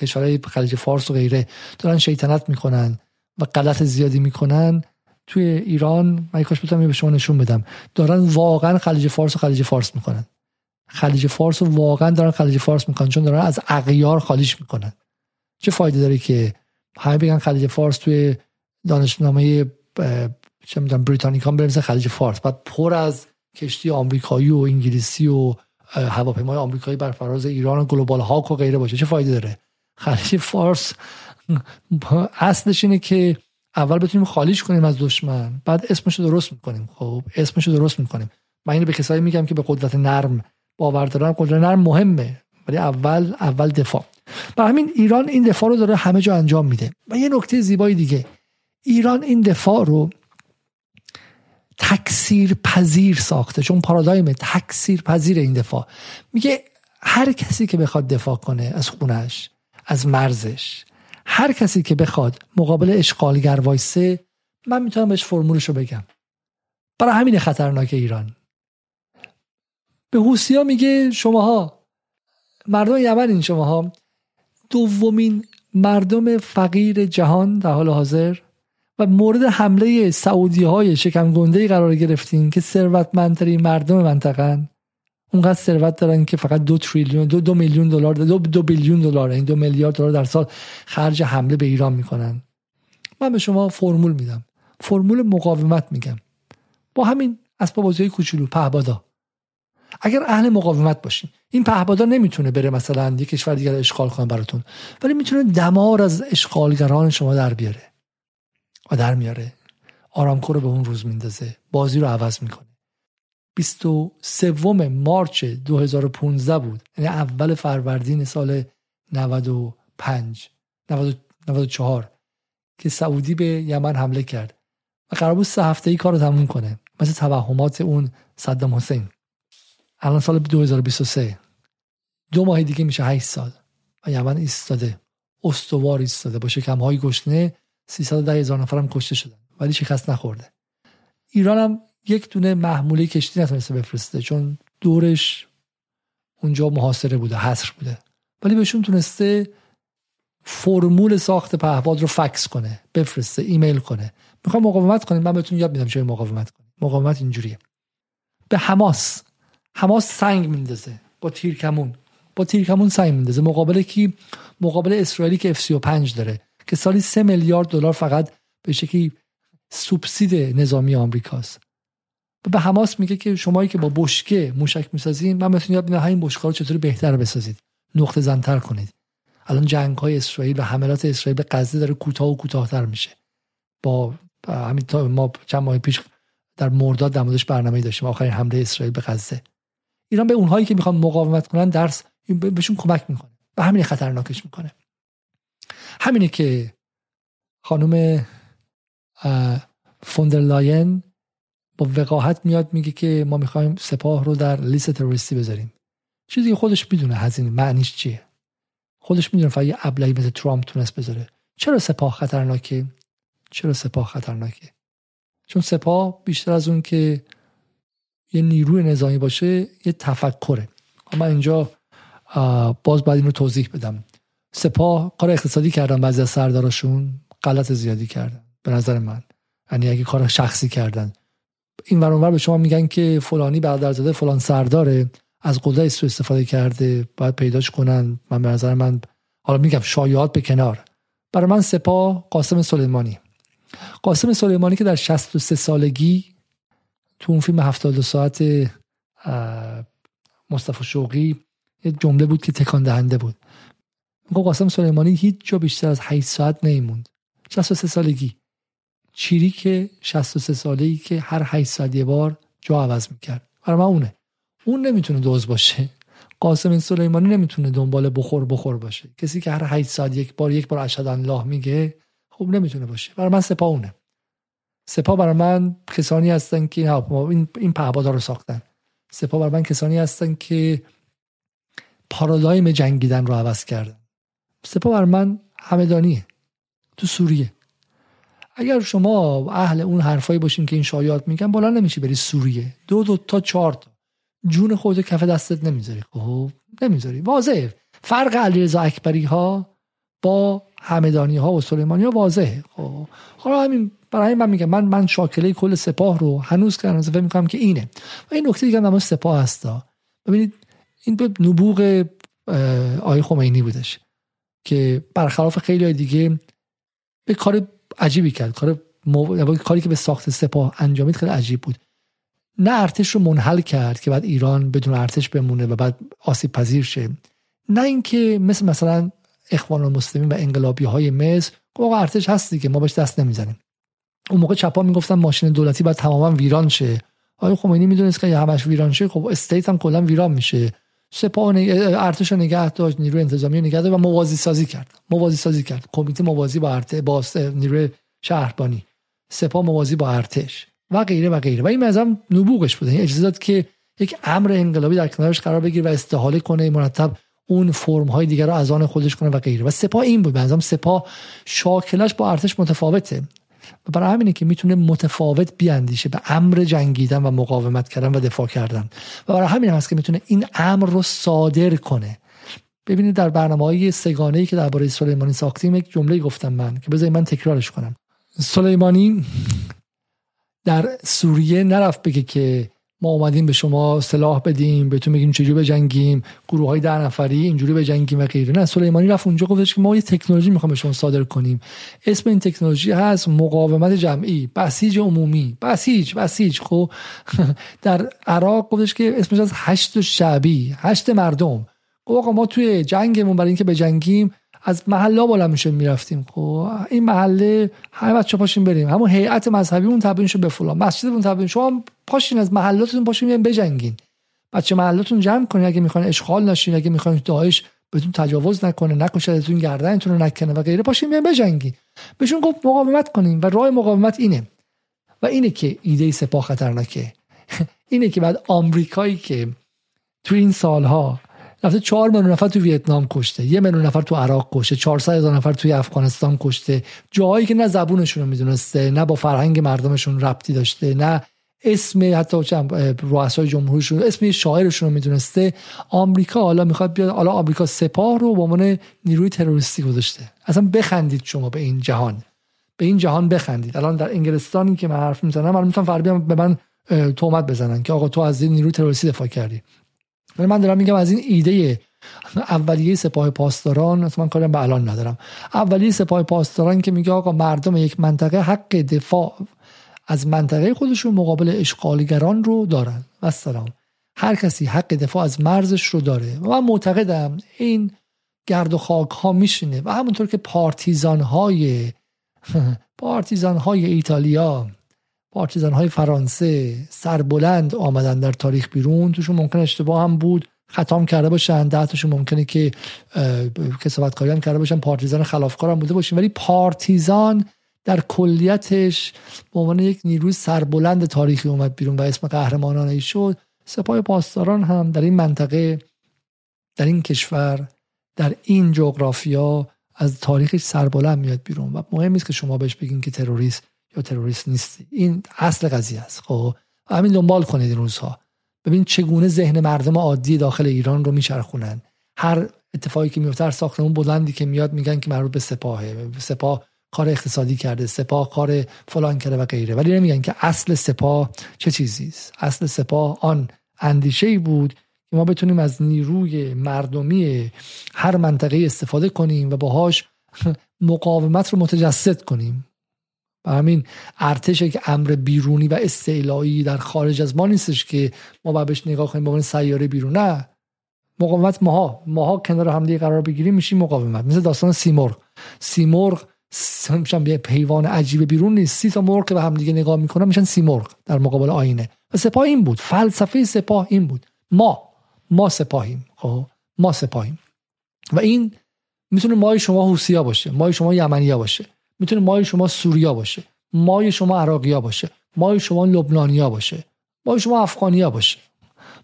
کشورهای خلیج فارس و غیره دارن شیطنت می‌کنن و غلط زیادی می‌کنن توی ایران من کاش بتونم به شما نشون بدم. دارن واقعا خلیج فارس و خلیج فارس می‌کنن. خلیج فارس رو واقعا دارن خلیج فارس می‌کنن چون دارن از اغیار خالیش می‌کنن. چه فایده داره که همه بگن خلیج فارس توی دانشنامه چه می‌دونم بریتانیکا برسه خلیج فارس. بعد پر از کشتی آمریکایی و انگلیسی و هواپیمای آمریکایی بر فراز ایران و گلوبال هاک و غیره باشه. چه فایده داره؟ خلیج فارس اصلش اینه که اول بتونیم خالیش کنیم از دشمن بعد اسمش رو درست می‌کنیم. خب اسمش رو درست می‌کنیم. من اینو به کسایی میگم که به قدرت نرم باور دارن. قدرت نرم مهمه ولی اول اول دفاع. و همین ایران این دفاع رو داره همه جا انجام میده. و یه نکته زیبایی دیگه. ایران این دفاع رو تکثیر پذیر ساخته چون پارادایم تکثیر پذیر این دفاع. میگه هر کسی که بخواد دفاع کنه از خونش از مرزش هر کسی که بخواد مقابل اشغالگر وایسه من می‌تونم بهش فرمولش رو بگم. برای همین خطرناک ایران. به حوسیا میگه شماها مردم یمن این شماها دومین مردم فقیر جهان در حال حاضر و مورد حمله سعودی های شکم گنده قرار گرفتین که ثروتمندترین مردم منطقه اونقدر ثروت دارن که فقط دو تریلیون دو, دو میلیون دلار دو, دو بیلیون دلار این یعنی دو میلیارد دلار در سال خرج حمله به ایران می‌کنن. من به شما فرمول میدم. فرمول مقاومت میگم. با همین اسباب بازی کوچولو پهبادا اگر اهل مقاومت باشین این پهبادا نمی‌تونه بره مثلا یک کشور دیگر اشغال کنه براتون ولی می‌تونه دمار از اشغالگران شما در بیاره. و در میاره. آرامکو رو به اون روز میندازه. بازی رو عوض می‌کنه. 23 مارچ 2015 بود. یعنی اول فروردین سال 95 94 که سعودی به یمن حمله کرد و قرار بود سه هفته ای کار رو تموم کنه مثل توهمات اون صدام حسین. الان سال 2023 دو ماه دیگه میشه 8 سال و یمن ایستاده استوار ایستاده. با شکم های گشنه 310 هزار نفر هم کشته شدن ولی شکست نخورده. ایران هم یک دونه محموله کشتی نتونسته بفرسته چون دورش اونجا محاصره بوده حصر بوده. ولی بهشون تونسته فرمول ساخت پهباد رو فکس کنه بفرسته ایمیل کنه. می‌خوام مقاومت کنیم من بهتون یاد میدم چه مقاومت کنیم. مقاومت اینجوریه. به حماس. حماس سنگ میندازه با تیرکمون. با تیرکمون سنگ میندازه. مقابل کی؟ مقابل اسرائیلی که F35 داره که سالی سه میلیارد دلار فقط به شکلی سوبسید نظامی آمریکاست. به حماس میگه که شمایی که با بشکه موشک می‌سازین من بهتون یاد میدم همین بشکه رو چطوری بهتر بسازید؟ نقطه زنتر کنید. الان جنگ های اسرائیل و حملات اسرائیل به غزه داره کوتاه و کوتاهتر میشه. با همین ما چند ماه پیش در مرداد در موردش برنامه داشتیم آخرین حمله اسرائیل به غزه. ایران به اونهایی که می‌خوان مقاومت کنن درس بهشون کمک می‌کنه و همین خطرناکش می‌کنه. همینه که خانم فون در لاین با وقاحت میاد میگه که ما می‌خوایم سپاه رو در لیست تروریستی بذاریم. چیزی که خودش می‌دونه هزینه معنیش چیه؟ خودش می‌دونه فقط یه ابلهی مثل ترامپ تونست بذاره. چرا سپاه خطرناکه؟ چرا سپاه خطرناکه؟ چون سپاه بیشتر از اون که یه نیروی نظامی باشه یه تفکره. اما اینجا باز باید این رو توضیح بدم. سپاه کار اقتصادی کردن بعضی از سرداراشون غلط زیادی کردن به نظر من. یعنی اگه کار شخصی کردن. این ورانور به شما میگن که فلانی زده فلان سرداره از قدرت سو استفاده کرده باید پیداش کنن. من به نظر من حالا میگم شایعات به کنار. برای من سپاه قاسم سلیمانی. قاسم سلیمانی که در 63 سالگی تو اون فیلم 72 ساعت مصطفی شوقی یه جمله بود که تکان دهنده بود. میگه قاسم سلیمانی هیچ جا بیشتر از 8 ساعت نیموند. 63 سالگی. چیری که 63 ساله ای که هر 8 ساعت یه بار جا عوض می‌کرد. برای من اونه. اون نمی‌تونه دوز باشه. قاسم سلیمانی نمی‌تونه دنبال بخور بخور باشه. کسی که هر 8 ساعت یک بار یک بار اشهد الله میگه خوب نمی‌تونه باشه. برای من سپاه اونه. سپاه برای من کسانی هستن که این این پهبادا رو ساختن. سپاه برای من کسانی هستن که پارادایم جنگیدن رو عوض کردن. سپاه برای من همدانیه. تو سوریه. اگر شما اهل اون حرفایی باشین که این شایعات میگن بالا نمیشه بری سوریه. دو دو تا چهار تا. جون خود کف دستت نمی‌ذاری. خب نمی‌ذاری. واضحه. فرق علیرضا اکبری ها با همدانی ها و سلیمانی ها واضحه. خب حالا همین برای من میگم من من شاکله کل سپاه رو هنوز که هنوز فکر می‌کنم که اینه. و این نکته دیگه هم سپاه هستا ببینید این به نبوغ آقای خمینی بودش که برخلاف خیلی دیگه به کار عجیبی کرد. کار مو... کاری که به ساخت سپاه انجامید خیلی عجیب بود. نه ارتش رو منحل کرد که بعد ایران بدون ارتش بمونه و بعد آسیب پذیر شه. نه اینکه مثل مثلا اخوان المسلمین و انقلابی های مصر موقع ارتش هستی که ما بهش دست نمی‌زنیم. اون موقع چپا می‌گفتن ماشین دولتی باید تماما ویران شه. آیا خمینی می‌دونست که همش ویران شه خب استیت هم کلا ویران میشه. سپاه ارتش نگه داشت نیروی انتظامی نگه داشت و موازی سازی کرد. موازی سازی کرد. کمیته موازی با ارتش با نیروی شهربانی. سپاه موازی با ارتش. و غیره و غیره. و این مثلا نبوغش بوده این اجازه داد که یک امر انقلابی در کنارش قرار بگیره و استحاله کنه مرتب اون فرم های دیگر رو از آن خودش کنه و غیره. و سپاه این بود. به سپاه شاکلش با ارتش متفاوته. و برای همینه که می‌تونه متفاوت بیاندیشه به امر جنگیدن و مقاومت کردن و دفاع کردن. و برای همین هست که می‌تونه این امر رو صادر کنه. ببینید در برنامه های سگانه ای که درباره سلیمانی ساختیم یک جمله گفتم من که بذارید من تکرارش کنم. سلیمانی در سوریه نرفت بگه که ما اومدیم به شما سلاح بدیم بهتون بگیم چجوری بجنگیم گروه های ده نفری اینجوری بجنگیم و غیره. نه سلیمانی رفت اونجا گفتش که ما یه تکنولوژی می‌خوام به شما صادر کنیم. اسم این تکنولوژی هست مقاومت جمعی بسیج عمومی. بسیج بسیج. خب در عراق گفتش که اسمش از هشت شعبی هشت مردم. آقا ما توی جنگمون برای اینکه بجنگیم از محله بالا میشه می‌رفتیم. خب این محله همه بچه پاشین بریم. همون هیئت مذهبیمون تبیین شد به فلان. مسجدمون تبیین شما پاشین از محلاتون پاشین بیاین بجنگین. بچه محلاتون جمع کنین. اگه می‌خواین اشغال نشین اگه می‌خواین داعش بهتون تجاوز نکنه نکشتتون گردنتون رو نکنه و غیره پاشین بیاین بجنگین. بهشون گفت مقاومت کنین و راه مقاومت اینه. و اینه که ایده سپاه خطرناکه. اینه که بعد آمریکایی که تو این سالها رفته چهار میلیون نفر تو ویتنام کشته یه میلیون نفر تو عراق کشته 400 هزار نفر توی افغانستان کشته. جاهایی که نه زبونشون رو می‌دونسته نه با فرهنگ مردمشون ربطی داشته نه اسم حتی رؤسای جمهورشون اسم شاعرشون رو می‌دونسته. آمریکا حالا می‌خواد بیاد حالا آمریکا سپاه رو به عنوان نیروی تروریستی گذاشته. اصلا بخندید شما به این جهان. به این جهان بخندید. الان در انگلستانی که من حرف می‌زنم الان می‌تونم فربی به من تهمت بزنن که آقا تو از این نیروی تروریستی دفاع کردی. من دارم میگم از این ایده اولیه سپاه پاسداران اصلا من کارم به الان ندارم. اولیه سپاه پاسداران که میگه آقا مردم یک منطقه حق دفاع از منطقه خودشون مقابل اشغالگران رو دارن. و سلام هر کسی حق دفاع از مرزش رو داره. و من معتقدم این گرد و خاک ها میشینه. و همونطور که پارتیزان های پارتیزان های ایتالیا پارتیزان های فرانسه سربلند آمدن در تاریخ بیرون توشون ممکن اشتباه هم بود. ختم کرده باشن ده تاشون ممکنه که کسابت کاری هم کرده باشن پارتیزان خلافکار هم بوده باشن. ولی پارتیزان در کلیتش به عنوان یک نیروی سربلند تاریخی اومد بیرون و اسم قهرمانان ای شد. سپاه پاسداران هم در این منطقه در این کشور در این جغرافیا از تاریخش سربلند میاد بیرون. و مهم نیست که شما بهش بگین که تروریست. یا تروریست نیستی این اصل قضیه است. خب همین دنبال کنید این روزها. ببین چگونه ذهن مردم عادی داخل ایران رو میچرخونن. هر اتفاقی که میفته هر ساختمون بلندی که میاد میگن که مربوط به سپاهه. سپاه کار اقتصادی کرده سپاه کار فلان کرده و غیره. ولی نمیگن که اصل سپاه چه چیزی است. اصل سپاه آن اندیشه ای بود که ما بتونیم از نیروی مردمی هر منطقه استفاده کنیم و باهاش مقاومت رو متجسد کنیم. و همین ارتش که امر بیرونی و استعلایی در خارج از ما نیستش که ما بهش نگاه کنیم به سیاره بیرون. نه. مقاومت ماها. ماها کنار هم قرار بگیریم میشیم مقاومت. مثل داستان سیمرغ. سیمرغ میشن به پیوان عجیب بیرون نیست. سی تا مرغ که به هم دیگه نگاه می‌کنن میشن سیمرغ در مقابل آینه. و سپاه این بود. فلسفه سپاه این بود. ما. ما سپاهیم. خب؟ ما سپاهیم. و این می‌تونه مای شما حوسیا باشه مای شما یمنیا باشه. می‌تونه مای شما سوریا باشه مای شما عراقیا باشه مای شما لبنانیا باشه مای شما افغانیا باشه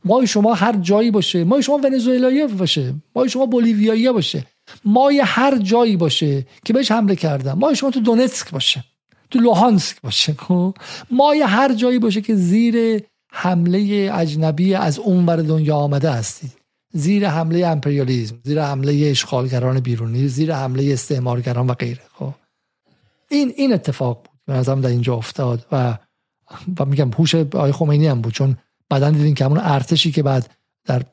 مای شما هر جایی باشه مای شما ونزوئلایی باشه مای شما بولیویایی باشه مای هر جایی باشه که بهش حمله کردن مای شما تو دونتسک باشه تو لوهانسک باشه خب؟ مای هر جایی باشه که زیر حمله اجنبی از اونور دنیا آمده هستید زیر حمله امپریالیزم زیر حمله اشغالگران بیرونی زیر حمله استعمارگران و غیره خب این این اتفاق بود. به نظرم در اینجا افتاد و و میگم هوش آقای خمینی هم بود چون بعدا دیدین که همون ارتشی که بعد در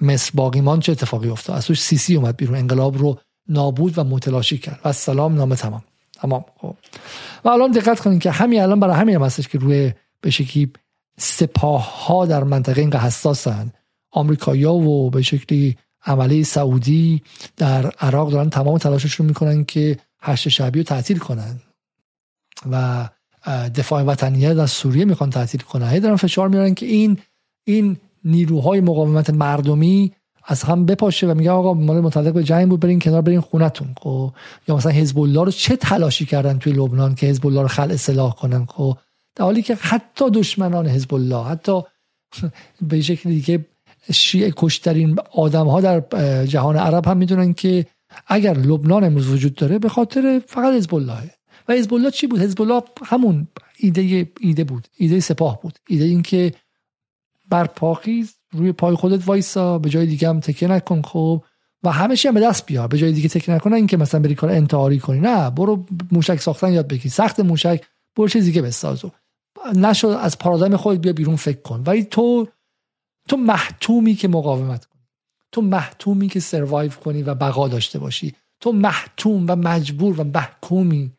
مصر باقیمان چه اتفاقی افتاد. از توش سیسی اومد بیرون. انقلاب رو نابود و متلاشی کرد. و سلام نامه تمام. تمام. خب. و الان دقت کنید که همین الان برای همین هم هستش که روی به شکلی سپاه ها در منطقه اینقدر حساسن. آمریکایی‌ها و به شکلی عملی سعودی در عراق دارن تمام تلاششون می‌کنن که هشت شعبی رو تعطیل کنن. و دفاع وطنیت از سوریه می‌خوان تعطیل کنن. هی دارن فشار میارن که این این نیروهای مقاومت مردمی از هم بپاشه و میگه آقا مال متعلق به جنگ بود برین کنار برین خونتون. خب؟ یا مثلا حزب الله رو چه تلاشی کردن توی لبنان که حزب الله رو خلع اصلاح کنن؟ خب؟ در حالی که حتی دشمنان حزب الله حتی به شکل دیگه شیعه کشترین آدم ها در جهان عرب هم می‌دونن که اگر لبنان امروز وجود داره به خاطر فقط حزب الله و حزب الله چی بود؟ حزب الله همون ایده ایده بود ایده سپاه بود. ایده اینکه بر پاخیز روی پای خودت وایسا به جای دیگه هم تکیه نکن خب. و همه هم به دست بیار به جای دیگه تکیه نکن اینکه مثلا بری کار انتحاری کنی. نه برو موشک ساختن یاد بگیر. سخت موشک برو چیز دیگه بساز نشد از پارادایم خود بیا بیرون فکر کن. ولی تو تو محتومی که مقاومت تو محتومی که سروایو کنی و بقا داشته باشی. تو محتوم و مجبور و محکومی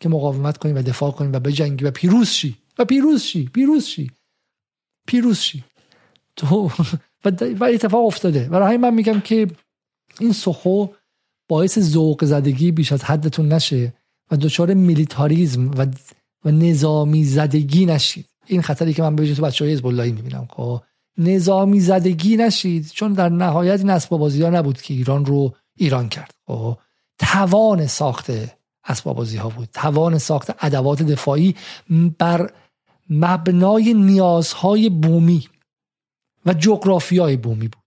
که مقاومت کنی و دفاع کنی و بجنگی و پیروز شی. و پیروز شی پیروز شی. پیروز شی. تو و اتفاق افتاده. و من میگم که این سخو باعث ذوق زدگی بیش از حدتون نشه و دچار میلیتاریزم و و نظامی زدگی نشید. این خطری که من به تو بچه های حزب می‌بینم خب. نظامی زدگی نشید چون در نهایت این اسباب بازی ها نبود که ایران رو ایران کرد. خب توان ساخت اسباب بازی ها بود. توان ساخت ادوات دفاعی بر مبنای نیازهای بومی و جغرافیای بومی بود.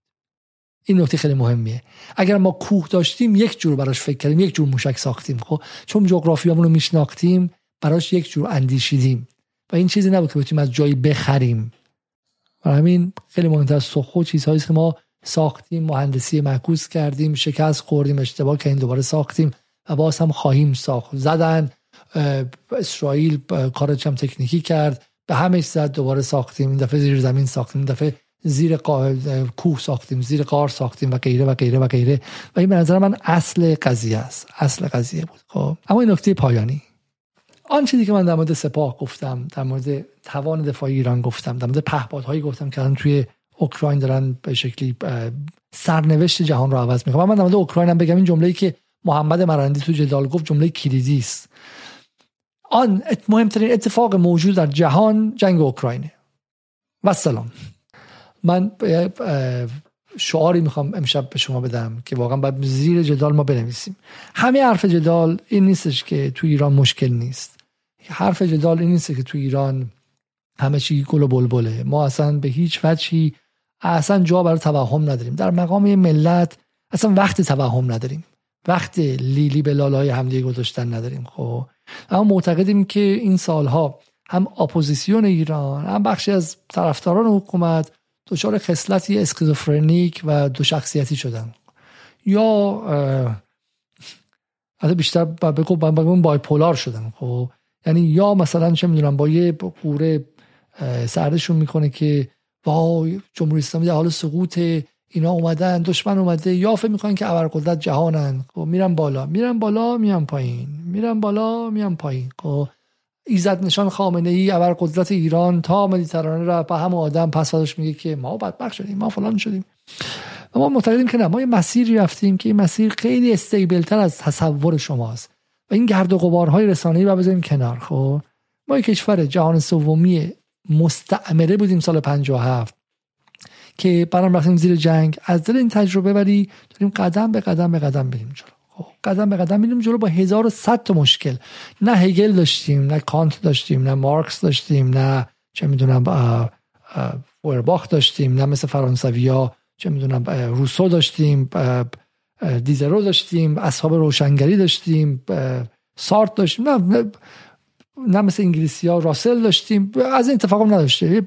این نکته خیلی مهمیه. اگر ما کوه داشتیم یک جور براش فکر کردیم یک جور موشک ساختیم. خب چون جغرافیامون رو میشناختیم براش یک جور اندیشیدیم. و این چیزی نبود که بتونیم از جایی بخریم. و همین خیلی مهمتر از سخو چیزهایی که ما ساختیم مهندسی معکوس کردیم شکست خوردیم اشتباه کردیم دوباره ساختیم و باز هم خواهیم ساخت. زدن اسرائیل کارش هم تکنیکی کرد به همه زد دوباره ساختیم. این دفعه زیر زمین ساختیم این دفعه زیر کوه ساختیم زیر قار ساختیم و غیره و غیره و غیره. و این به نظر من اصل قضیه است اصل قضیه بود خب. اما این نکته پایانی. آن چیزی که من در مورد سپاه گفتم در مورد توان دفاعی ایران گفتم در مورد پهپادهایی گفتم که الان توی اوکراین دارن به شکلی سرنوشت جهان رو عوض می‌کنن. من در مورد اوکراین هم بگم این جمله‌ای که محمد مرندی تو جدال گفت جمله کلیدی است. آن مهمترین اتفاق موجود در جهان جنگ اوکراینه. و سلام من شعاری می‌خوام امشب به شما بدم که واقعا باید زیر جدال ما بنویسیم. همه حرف جدال این نیستش که تو ایران مشکل نیست. حرف جدال این نیست که تو ایران همه چی گل و بلبله. ما اصلا به هیچ وجهی اصلا جا برای توهم نداریم. در مقام ملت اصلا وقت توهم نداریم. وقت لیلی به لالای همدیگه گذاشتن نداریم. خب. اما معتقدیم که این سالها هم اپوزیسیون ایران هم بخشی از طرفداران حکومت دچار خصلتی اسکیزوفرنیک و دو شخصیتی شدن. یا حتی بیشتر بگو بایپولار شدن. خب. یعنی یا مثلا چه می‌دونم با یه قوره سردشون می‌کنه که وای جمهوری اسلامی در حال سقوط اینا اومدن دشمن اومده یا فکر می‌کنن که ابرقدرت جهانن. خب میرن بالا میرن بالا میان پایین. میرن بالا میان پایین. خب ایزد نشان خامنه ای ابرقدرت ایران تا مدیترانه را به هم آدم پس میگه که ما بدبخت شدیم ما فلان شدیم. ما معتقدیم که نه ما یه مسیری رفتیم که این مسیر خیلی استیبل تر از تصور شماست. و این گرد و غبارهای رسانه‌ای رو بذاریم کنار خب؟ ما یک کشور جهان سومی مستعمره بودیم سال 57 که برام رفتیم زیر جنگ. از دل این تجربه ولی داریم قدم به قدم به قدم بریم جلو. خب قدم به قدم میریم جلو. با 1100 تا مشکل. نه هگل داشتیم نه کانت داشتیم نه مارکس داشتیم نه چه می‌دونم فورباخ داشتیم نه مثل فرانسویا چه می‌دونم روسو داشتیم دیزرو داشتیم اصحاب روشنگری داشتیم سارت داشتیم نه نه مثل انگلیسی ها راسل داشتیم از این اتفاق نداشته.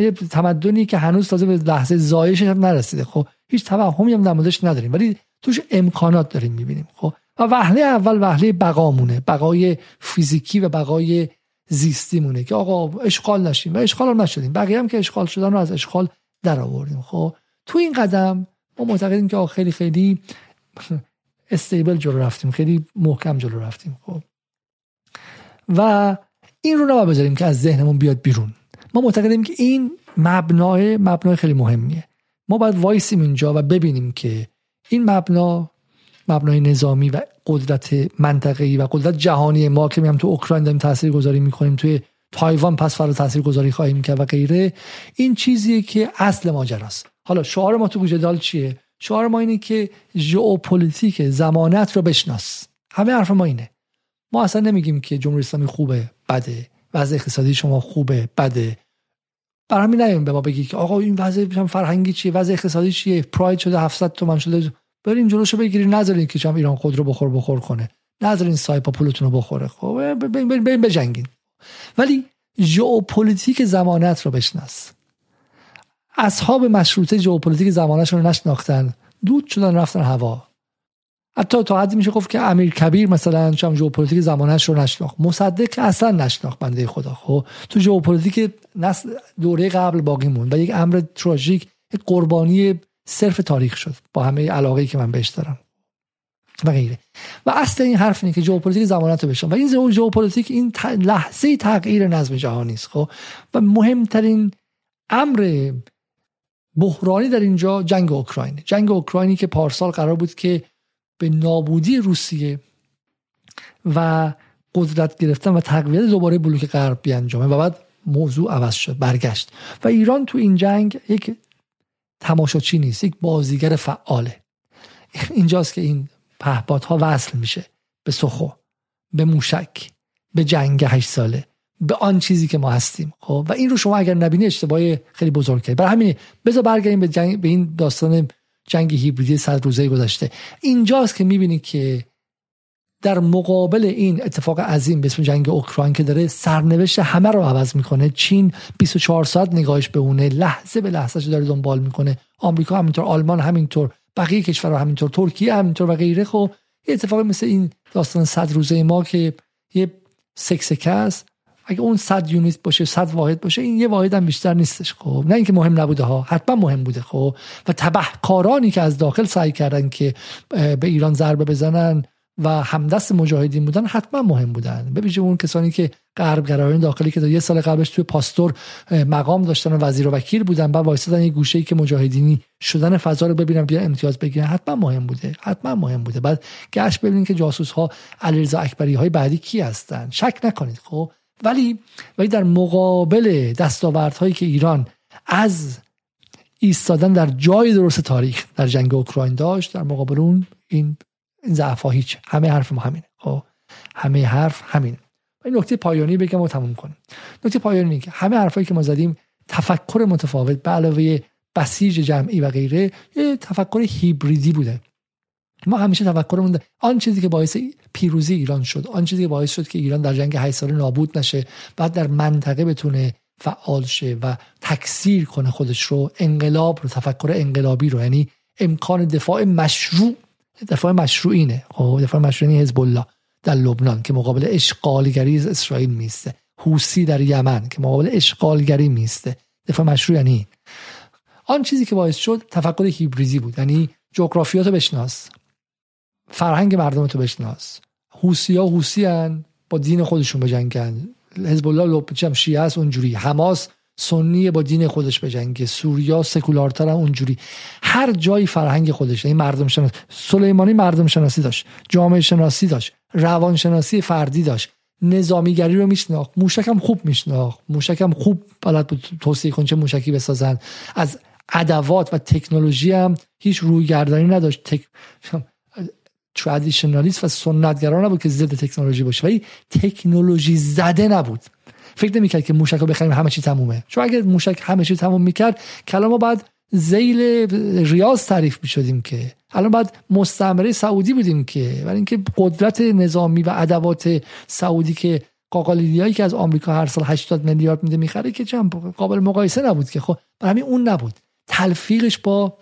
یه, تمدنی که هنوز تازه به لحظه زایش هم نرسیده. خب هیچ توهمی هم در نداریم ولی توش امکانات داریم می‌بینیم. خب و وهله اول وهله بقامونه بقای فیزیکی و بقای زیستی مونه که آقا اشغال نشیم. و اشغال هم نشدیم. بقیه هم که اشغال شدن رو از اشغال در آوردیم خب تو این قدم ما معتقدیم که خیلی خیلی استیبل جلو رفتیم خیلی محکم جلو رفتیم خب. و این رو نباید بذاریم که از ذهنمون بیاد بیرون. ما معتقدیم که این مبنای مبنای خیلی مهمیه. ما باید وایسیم اینجا و ببینیم که این مبنا مبنای نظامی و قدرت منطقه‌ای و قدرت جهانی ما که میام تو اوکراین داریم تاثیر گذاری می‌کنیم توی تایوان پس فرا تاثیر گذاری خواهیم کرد و غیره این چیزیه که اصل ماجراست حالا شعار ما تو گوشه دال چیه؟ شعار ما اینه که ژئوپلیتیک زمانت رو بشناس. همه حرف ما اینه. ما اصلا نمیگیم که جمهوری اسلامی خوبه بده. وضع اقتصادی شما خوبه بده. بر همین به ما بگی که آقا این وضع فرهنگی چیه وضع اقتصادی چیه پراید شده 700 تومن شده. بریم جلوشو بگیریم نذارین که شما ایران خود رو بخور بخور کنه. نذارین سایپا پولتون رو بخوره. خب بریم بریم بجنگین. ولی ژئوپلیتیک زمانت رو بشناس. اصحاب مشروطه ژئوپلیتیک زمانشون رو نشناختن. دود شدن رفتن هوا. حتی تا حدی میشه گفت که امیر کبیر مثلا چم ژئوپلیتیک زمانش رو نشناخت. مصدق اصلا نشناخت بنده خدا. خب تو ژئوپلیتیک نسل دوره قبل باقی موند و یک امر تراژیک یک قربانی صرف تاریخ شد. با همه علاقه که من بهش دارم. و غیره. و اصل این حرف اینه که ژئوپلیتیک زمانت رو بشناس و این ژئوپلیتیک این لحظه تغییر نظم جهانی است خب؟ و مهمترین امر بحرانی در اینجا جنگ اوکراین جنگ اوکراینی که پارسال قرار بود که به نابودی روسیه و قدرت گرفتن و تقویت دوباره بلوک غرب بیانجامه و بعد موضوع عوض شد برگشت. و ایران تو این جنگ یک تماشاچی نیست یک بازیگر فعاله. اینجاست که این پهپادها وصل میشه. به سخو به موشک به جنگ هشت ساله به آن چیزی که ما هستیم. خب؟ و این رو شما اگر نبینی اشتباه خیلی بزرگ کرد برای همین بذار برگردیم به, جنگ به این داستان جنگ هیبریدی صد روزه گذشته. اینجاست که می‌بینید که در مقابل این اتفاق عظیم به اسم جنگ اوکراین که داره سرنوشت همه رو عوض می‌کنه. چین 24 ساعت نگاهش به اونه لحظه به لحظه داره دنبال می‌کنه. آمریکا همینطور آلمان همینطور. بقیه کشورها همینطور ترکیه همینطور و غیره. خب یه اتفاقی مثل این داستان صد روزه ما که یه سکسکه است اگه اون صد یونیت باشه صد واحد باشه این یه واحد هم بیشتر نیستش. خب نه اینکه مهم نبوده ها حتما مهم بوده. خب و تبهکارانی که از داخل سعی کردن که به ایران ضربه بزنن و همدست مجاهدین بودن حتما مهم بودن. به اون کسانی که غربگرایان داخلی که یه سال قبلش توی پاستور مقام داشتن و وزیر و وکیل بودن بعد وایسادن یه گوشه ای که مجاهدینی شدن فضا رو ببینن بیا امتیاز بگیرن حتما مهم بوده حتما مهم بوده. بعد گشت ببینید که جاسوس ها علیرضا اکبری های بعدی کی هستن؟ شک نکنید خب؟ ولی ولی در مقابل دستاوردهایی که ایران از ایستادن در جای درست تاریخ در جنگ اوکراین داشت در مقابل اون این این ضعف هیچ. همه حرف ما همینه. خب همه حرف همینه. این نکته پایانی بگم و تموم کنیم نکته پایانی که همه حرفایی که ما زدیم تفکر متفاوت به علاوه بسیج جمعی و غیره یه تفکر هیبریدی بوده. ما همیشه تفکرمون آن چیزی که باعث پیروزی ایران شد آن چیزی که باعث شد که ایران در جنگ 8 ساله نابود نشه بعد در منطقه بتونه فعال شه و تکثیر کنه خودش رو انقلاب رو تفکر انقلابی رو یعنی امکان دفاع مشروع دفاع مشروعینه خب دفاع مشروعینی حزب الله در لبنان که مقابل اشغالگری اسرائیل میسته. حوسی در یمن که مقابل اشغالگری میسته. دفاع مشروع یعنی آن چیزی که باعث شد تفکر هیبریدی بود یعنی جغرافیاتو بشناس. فرهنگ مردم تو بشناس. حوسی ها حوسی با دین خودشون بجنگن حزب الله لب شیعه است اونجوری. حماس سنی با دین خودش بجنگه سوریا سکولارتر هم اونجوری. هر جایی فرهنگ خودش این مردم شناسی سلیمانی مردم شناسی داشت جامعه شناسی داشت روان شناسی فردی داشت نظامیگری رو میشناخت موشک هم خوب میشناخت موشک هم خوب بلد بود توصیه کن چه موشکی بسازن. از ادوات و تکنولوژی هم هیچ رویگردانی نداشت تک... ترادیشنالیست و سنتگرا نبود که ضد تکنولوژی باشه. ولی تکنولوژی زده نبود. فکر نمی‌کرد که موشک رو بخریم همه چی تمومه. چون اگر موشک همه چی تموم می‌کرد کلام ما بعد زیل ریاض تعریف می‌شدیم که. الان بعد مستعمره سعودی بودیم که. ولی اینکه قدرت نظامی و ادوات سعودی که قاقالیدیایی که از آمریکا هر سال 80 میلیارد میده می‌خره که چند قابل مقایسه نبود که. خب همین اون نبود. تلفیقش با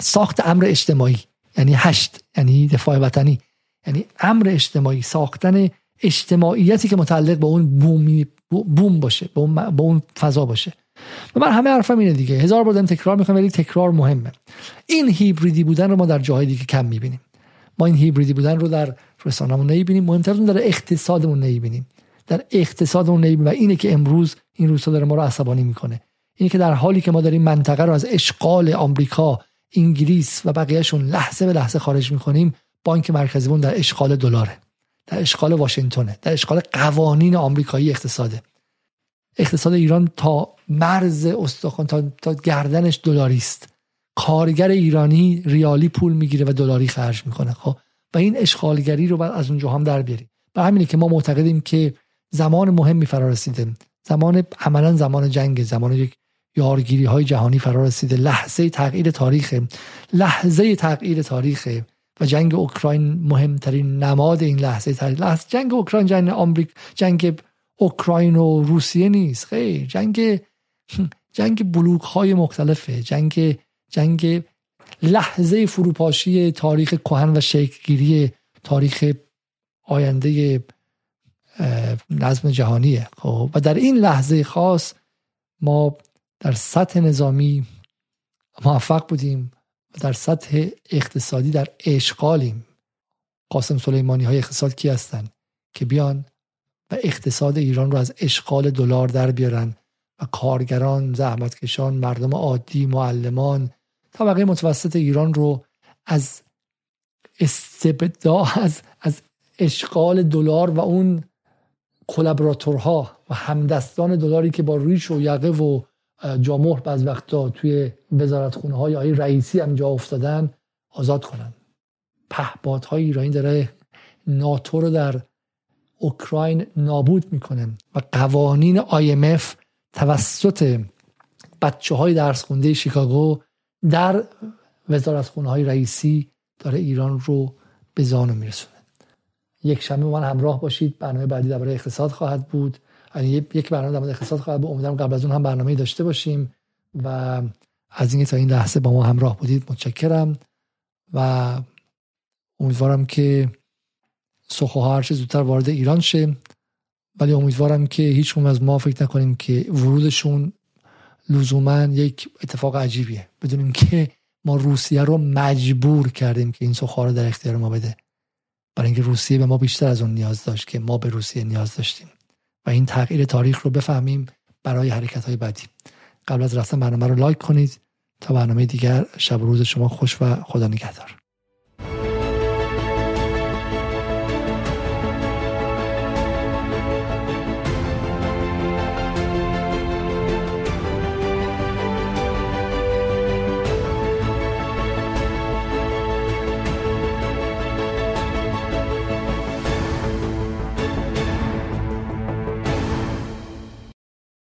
ساخت امر اجتماعی یعنی هشت یعنی دفاع وطنی یعنی امر اجتماعی ساختن اجتماعیتی که متعلق به اون بومی بوم باشه به اون, فضا باشه. و من همه حرفم اینه دیگه. هزار بار تکرار می‌کنم ولی تکرار مهمه. این هیبریدی بودن رو ما در جاهای دیگه کم می‌بینیم. ما این هیبریدی بودن رو در رسانه‌مون نمی‌بینیم. مهمتر در اقتصادمون نمی‌بینیم. در اقتصادمون نمی‌بینیم. و اینه که امروز این روزها داره ما رو عصبانی می‌کنه. اینه که در حالی که ما داریم منطقه رو از اشغال آمریکا انگلیس و بقیهشون لحظه به لحظه خارج می‌کنیم بانک مرکزیمون در اشغال دلاره. در اشغال واشنگتنه در اشغال قوانین آمریکایی اقتصاده. اقتصاد ایران تا مرز استخوان تا, تا گردنش دلاری است. کارگر ایرانی ریالی پول می‌گیره و دلاری خرج می‌کنه. خب و این اشغالگری رو بعد از اونجا هم در بیاریم. و همینه که ما معتقدیم که زمان مهمی فرا رسیده زمان عملا زمان جنگ زمان یک یارگیری های جهانی فرا رسیده لحظه تغییر تاریخ لحظه تغییر تاریخ و جنگ اوکراین مهمترین نماد این لحظه تاریخ لحظه جنگ اوکراین جنگ آمریکا جنگ اوکراین و روسیه نیست. خیر جنگ جنگ بلوک های مختلفه. جنگ جنگ لحظه فروپاشی تاریخ کهن و شکلگیری تاریخ آینده نظم جهانیه. خب و در این لحظه خاص ما در سطح نظامی موفق بودیم. در سطح اقتصادی در اشغالیم. قاسم سلیمانی های اقتصاد کی هستن؟ که بیان و اقتصاد ایران رو از اشغال دلار در بیارن و کارگران زحمتکشان مردم عادی معلمان طبقه متوسط ایران رو از استبدا از از اشغال دلار و اون کلابراتورها و همدستان دلاری که با ریش و یقه و جامهر بعض وقتا توی وزارت خونه های آقای رئیسی هم جا افتادن آزاد کنن. های ایرانی داره ناتو رو در اوکراین نابود می‌کنه و قوانین IMF توسط بچه های درس خونده شیکاگو در وزارت خونه های رئیسی داره ایران رو به زانو میرسونه. یک شنبه من همراه باشید. برنامه بعدی درباره اقتصاد خواهد بود. یک برنامه درباره اقتصاد خواهد بود. امیدوارم قبل از اون هم برنامه داشته باشیم و از اینکه تا این لحظه با ما همراه بودید متشکرم و امیدوارم که سخوها هرچه زودتر وارد ایران شه. ولی امیدوارم که هیچ از ما فکر نکنیم که ورودشون لزوما یک اتفاق عجیبیه. بدونیم که ما روسیه رو مجبور کردیم که این سخوها رو در اختیار ما بده. برای اینکه روسیه به ما بیشتر از اون نیاز داشت که ما به روسیه نیاز داشتیم. و این تغییر تاریخ رو بفهمیم برای حرکت های بعدی. قبل از رفتن برنامه رو لایک کنید تا برنامه دیگر شب و روز شما خوش و خدا نگهدار.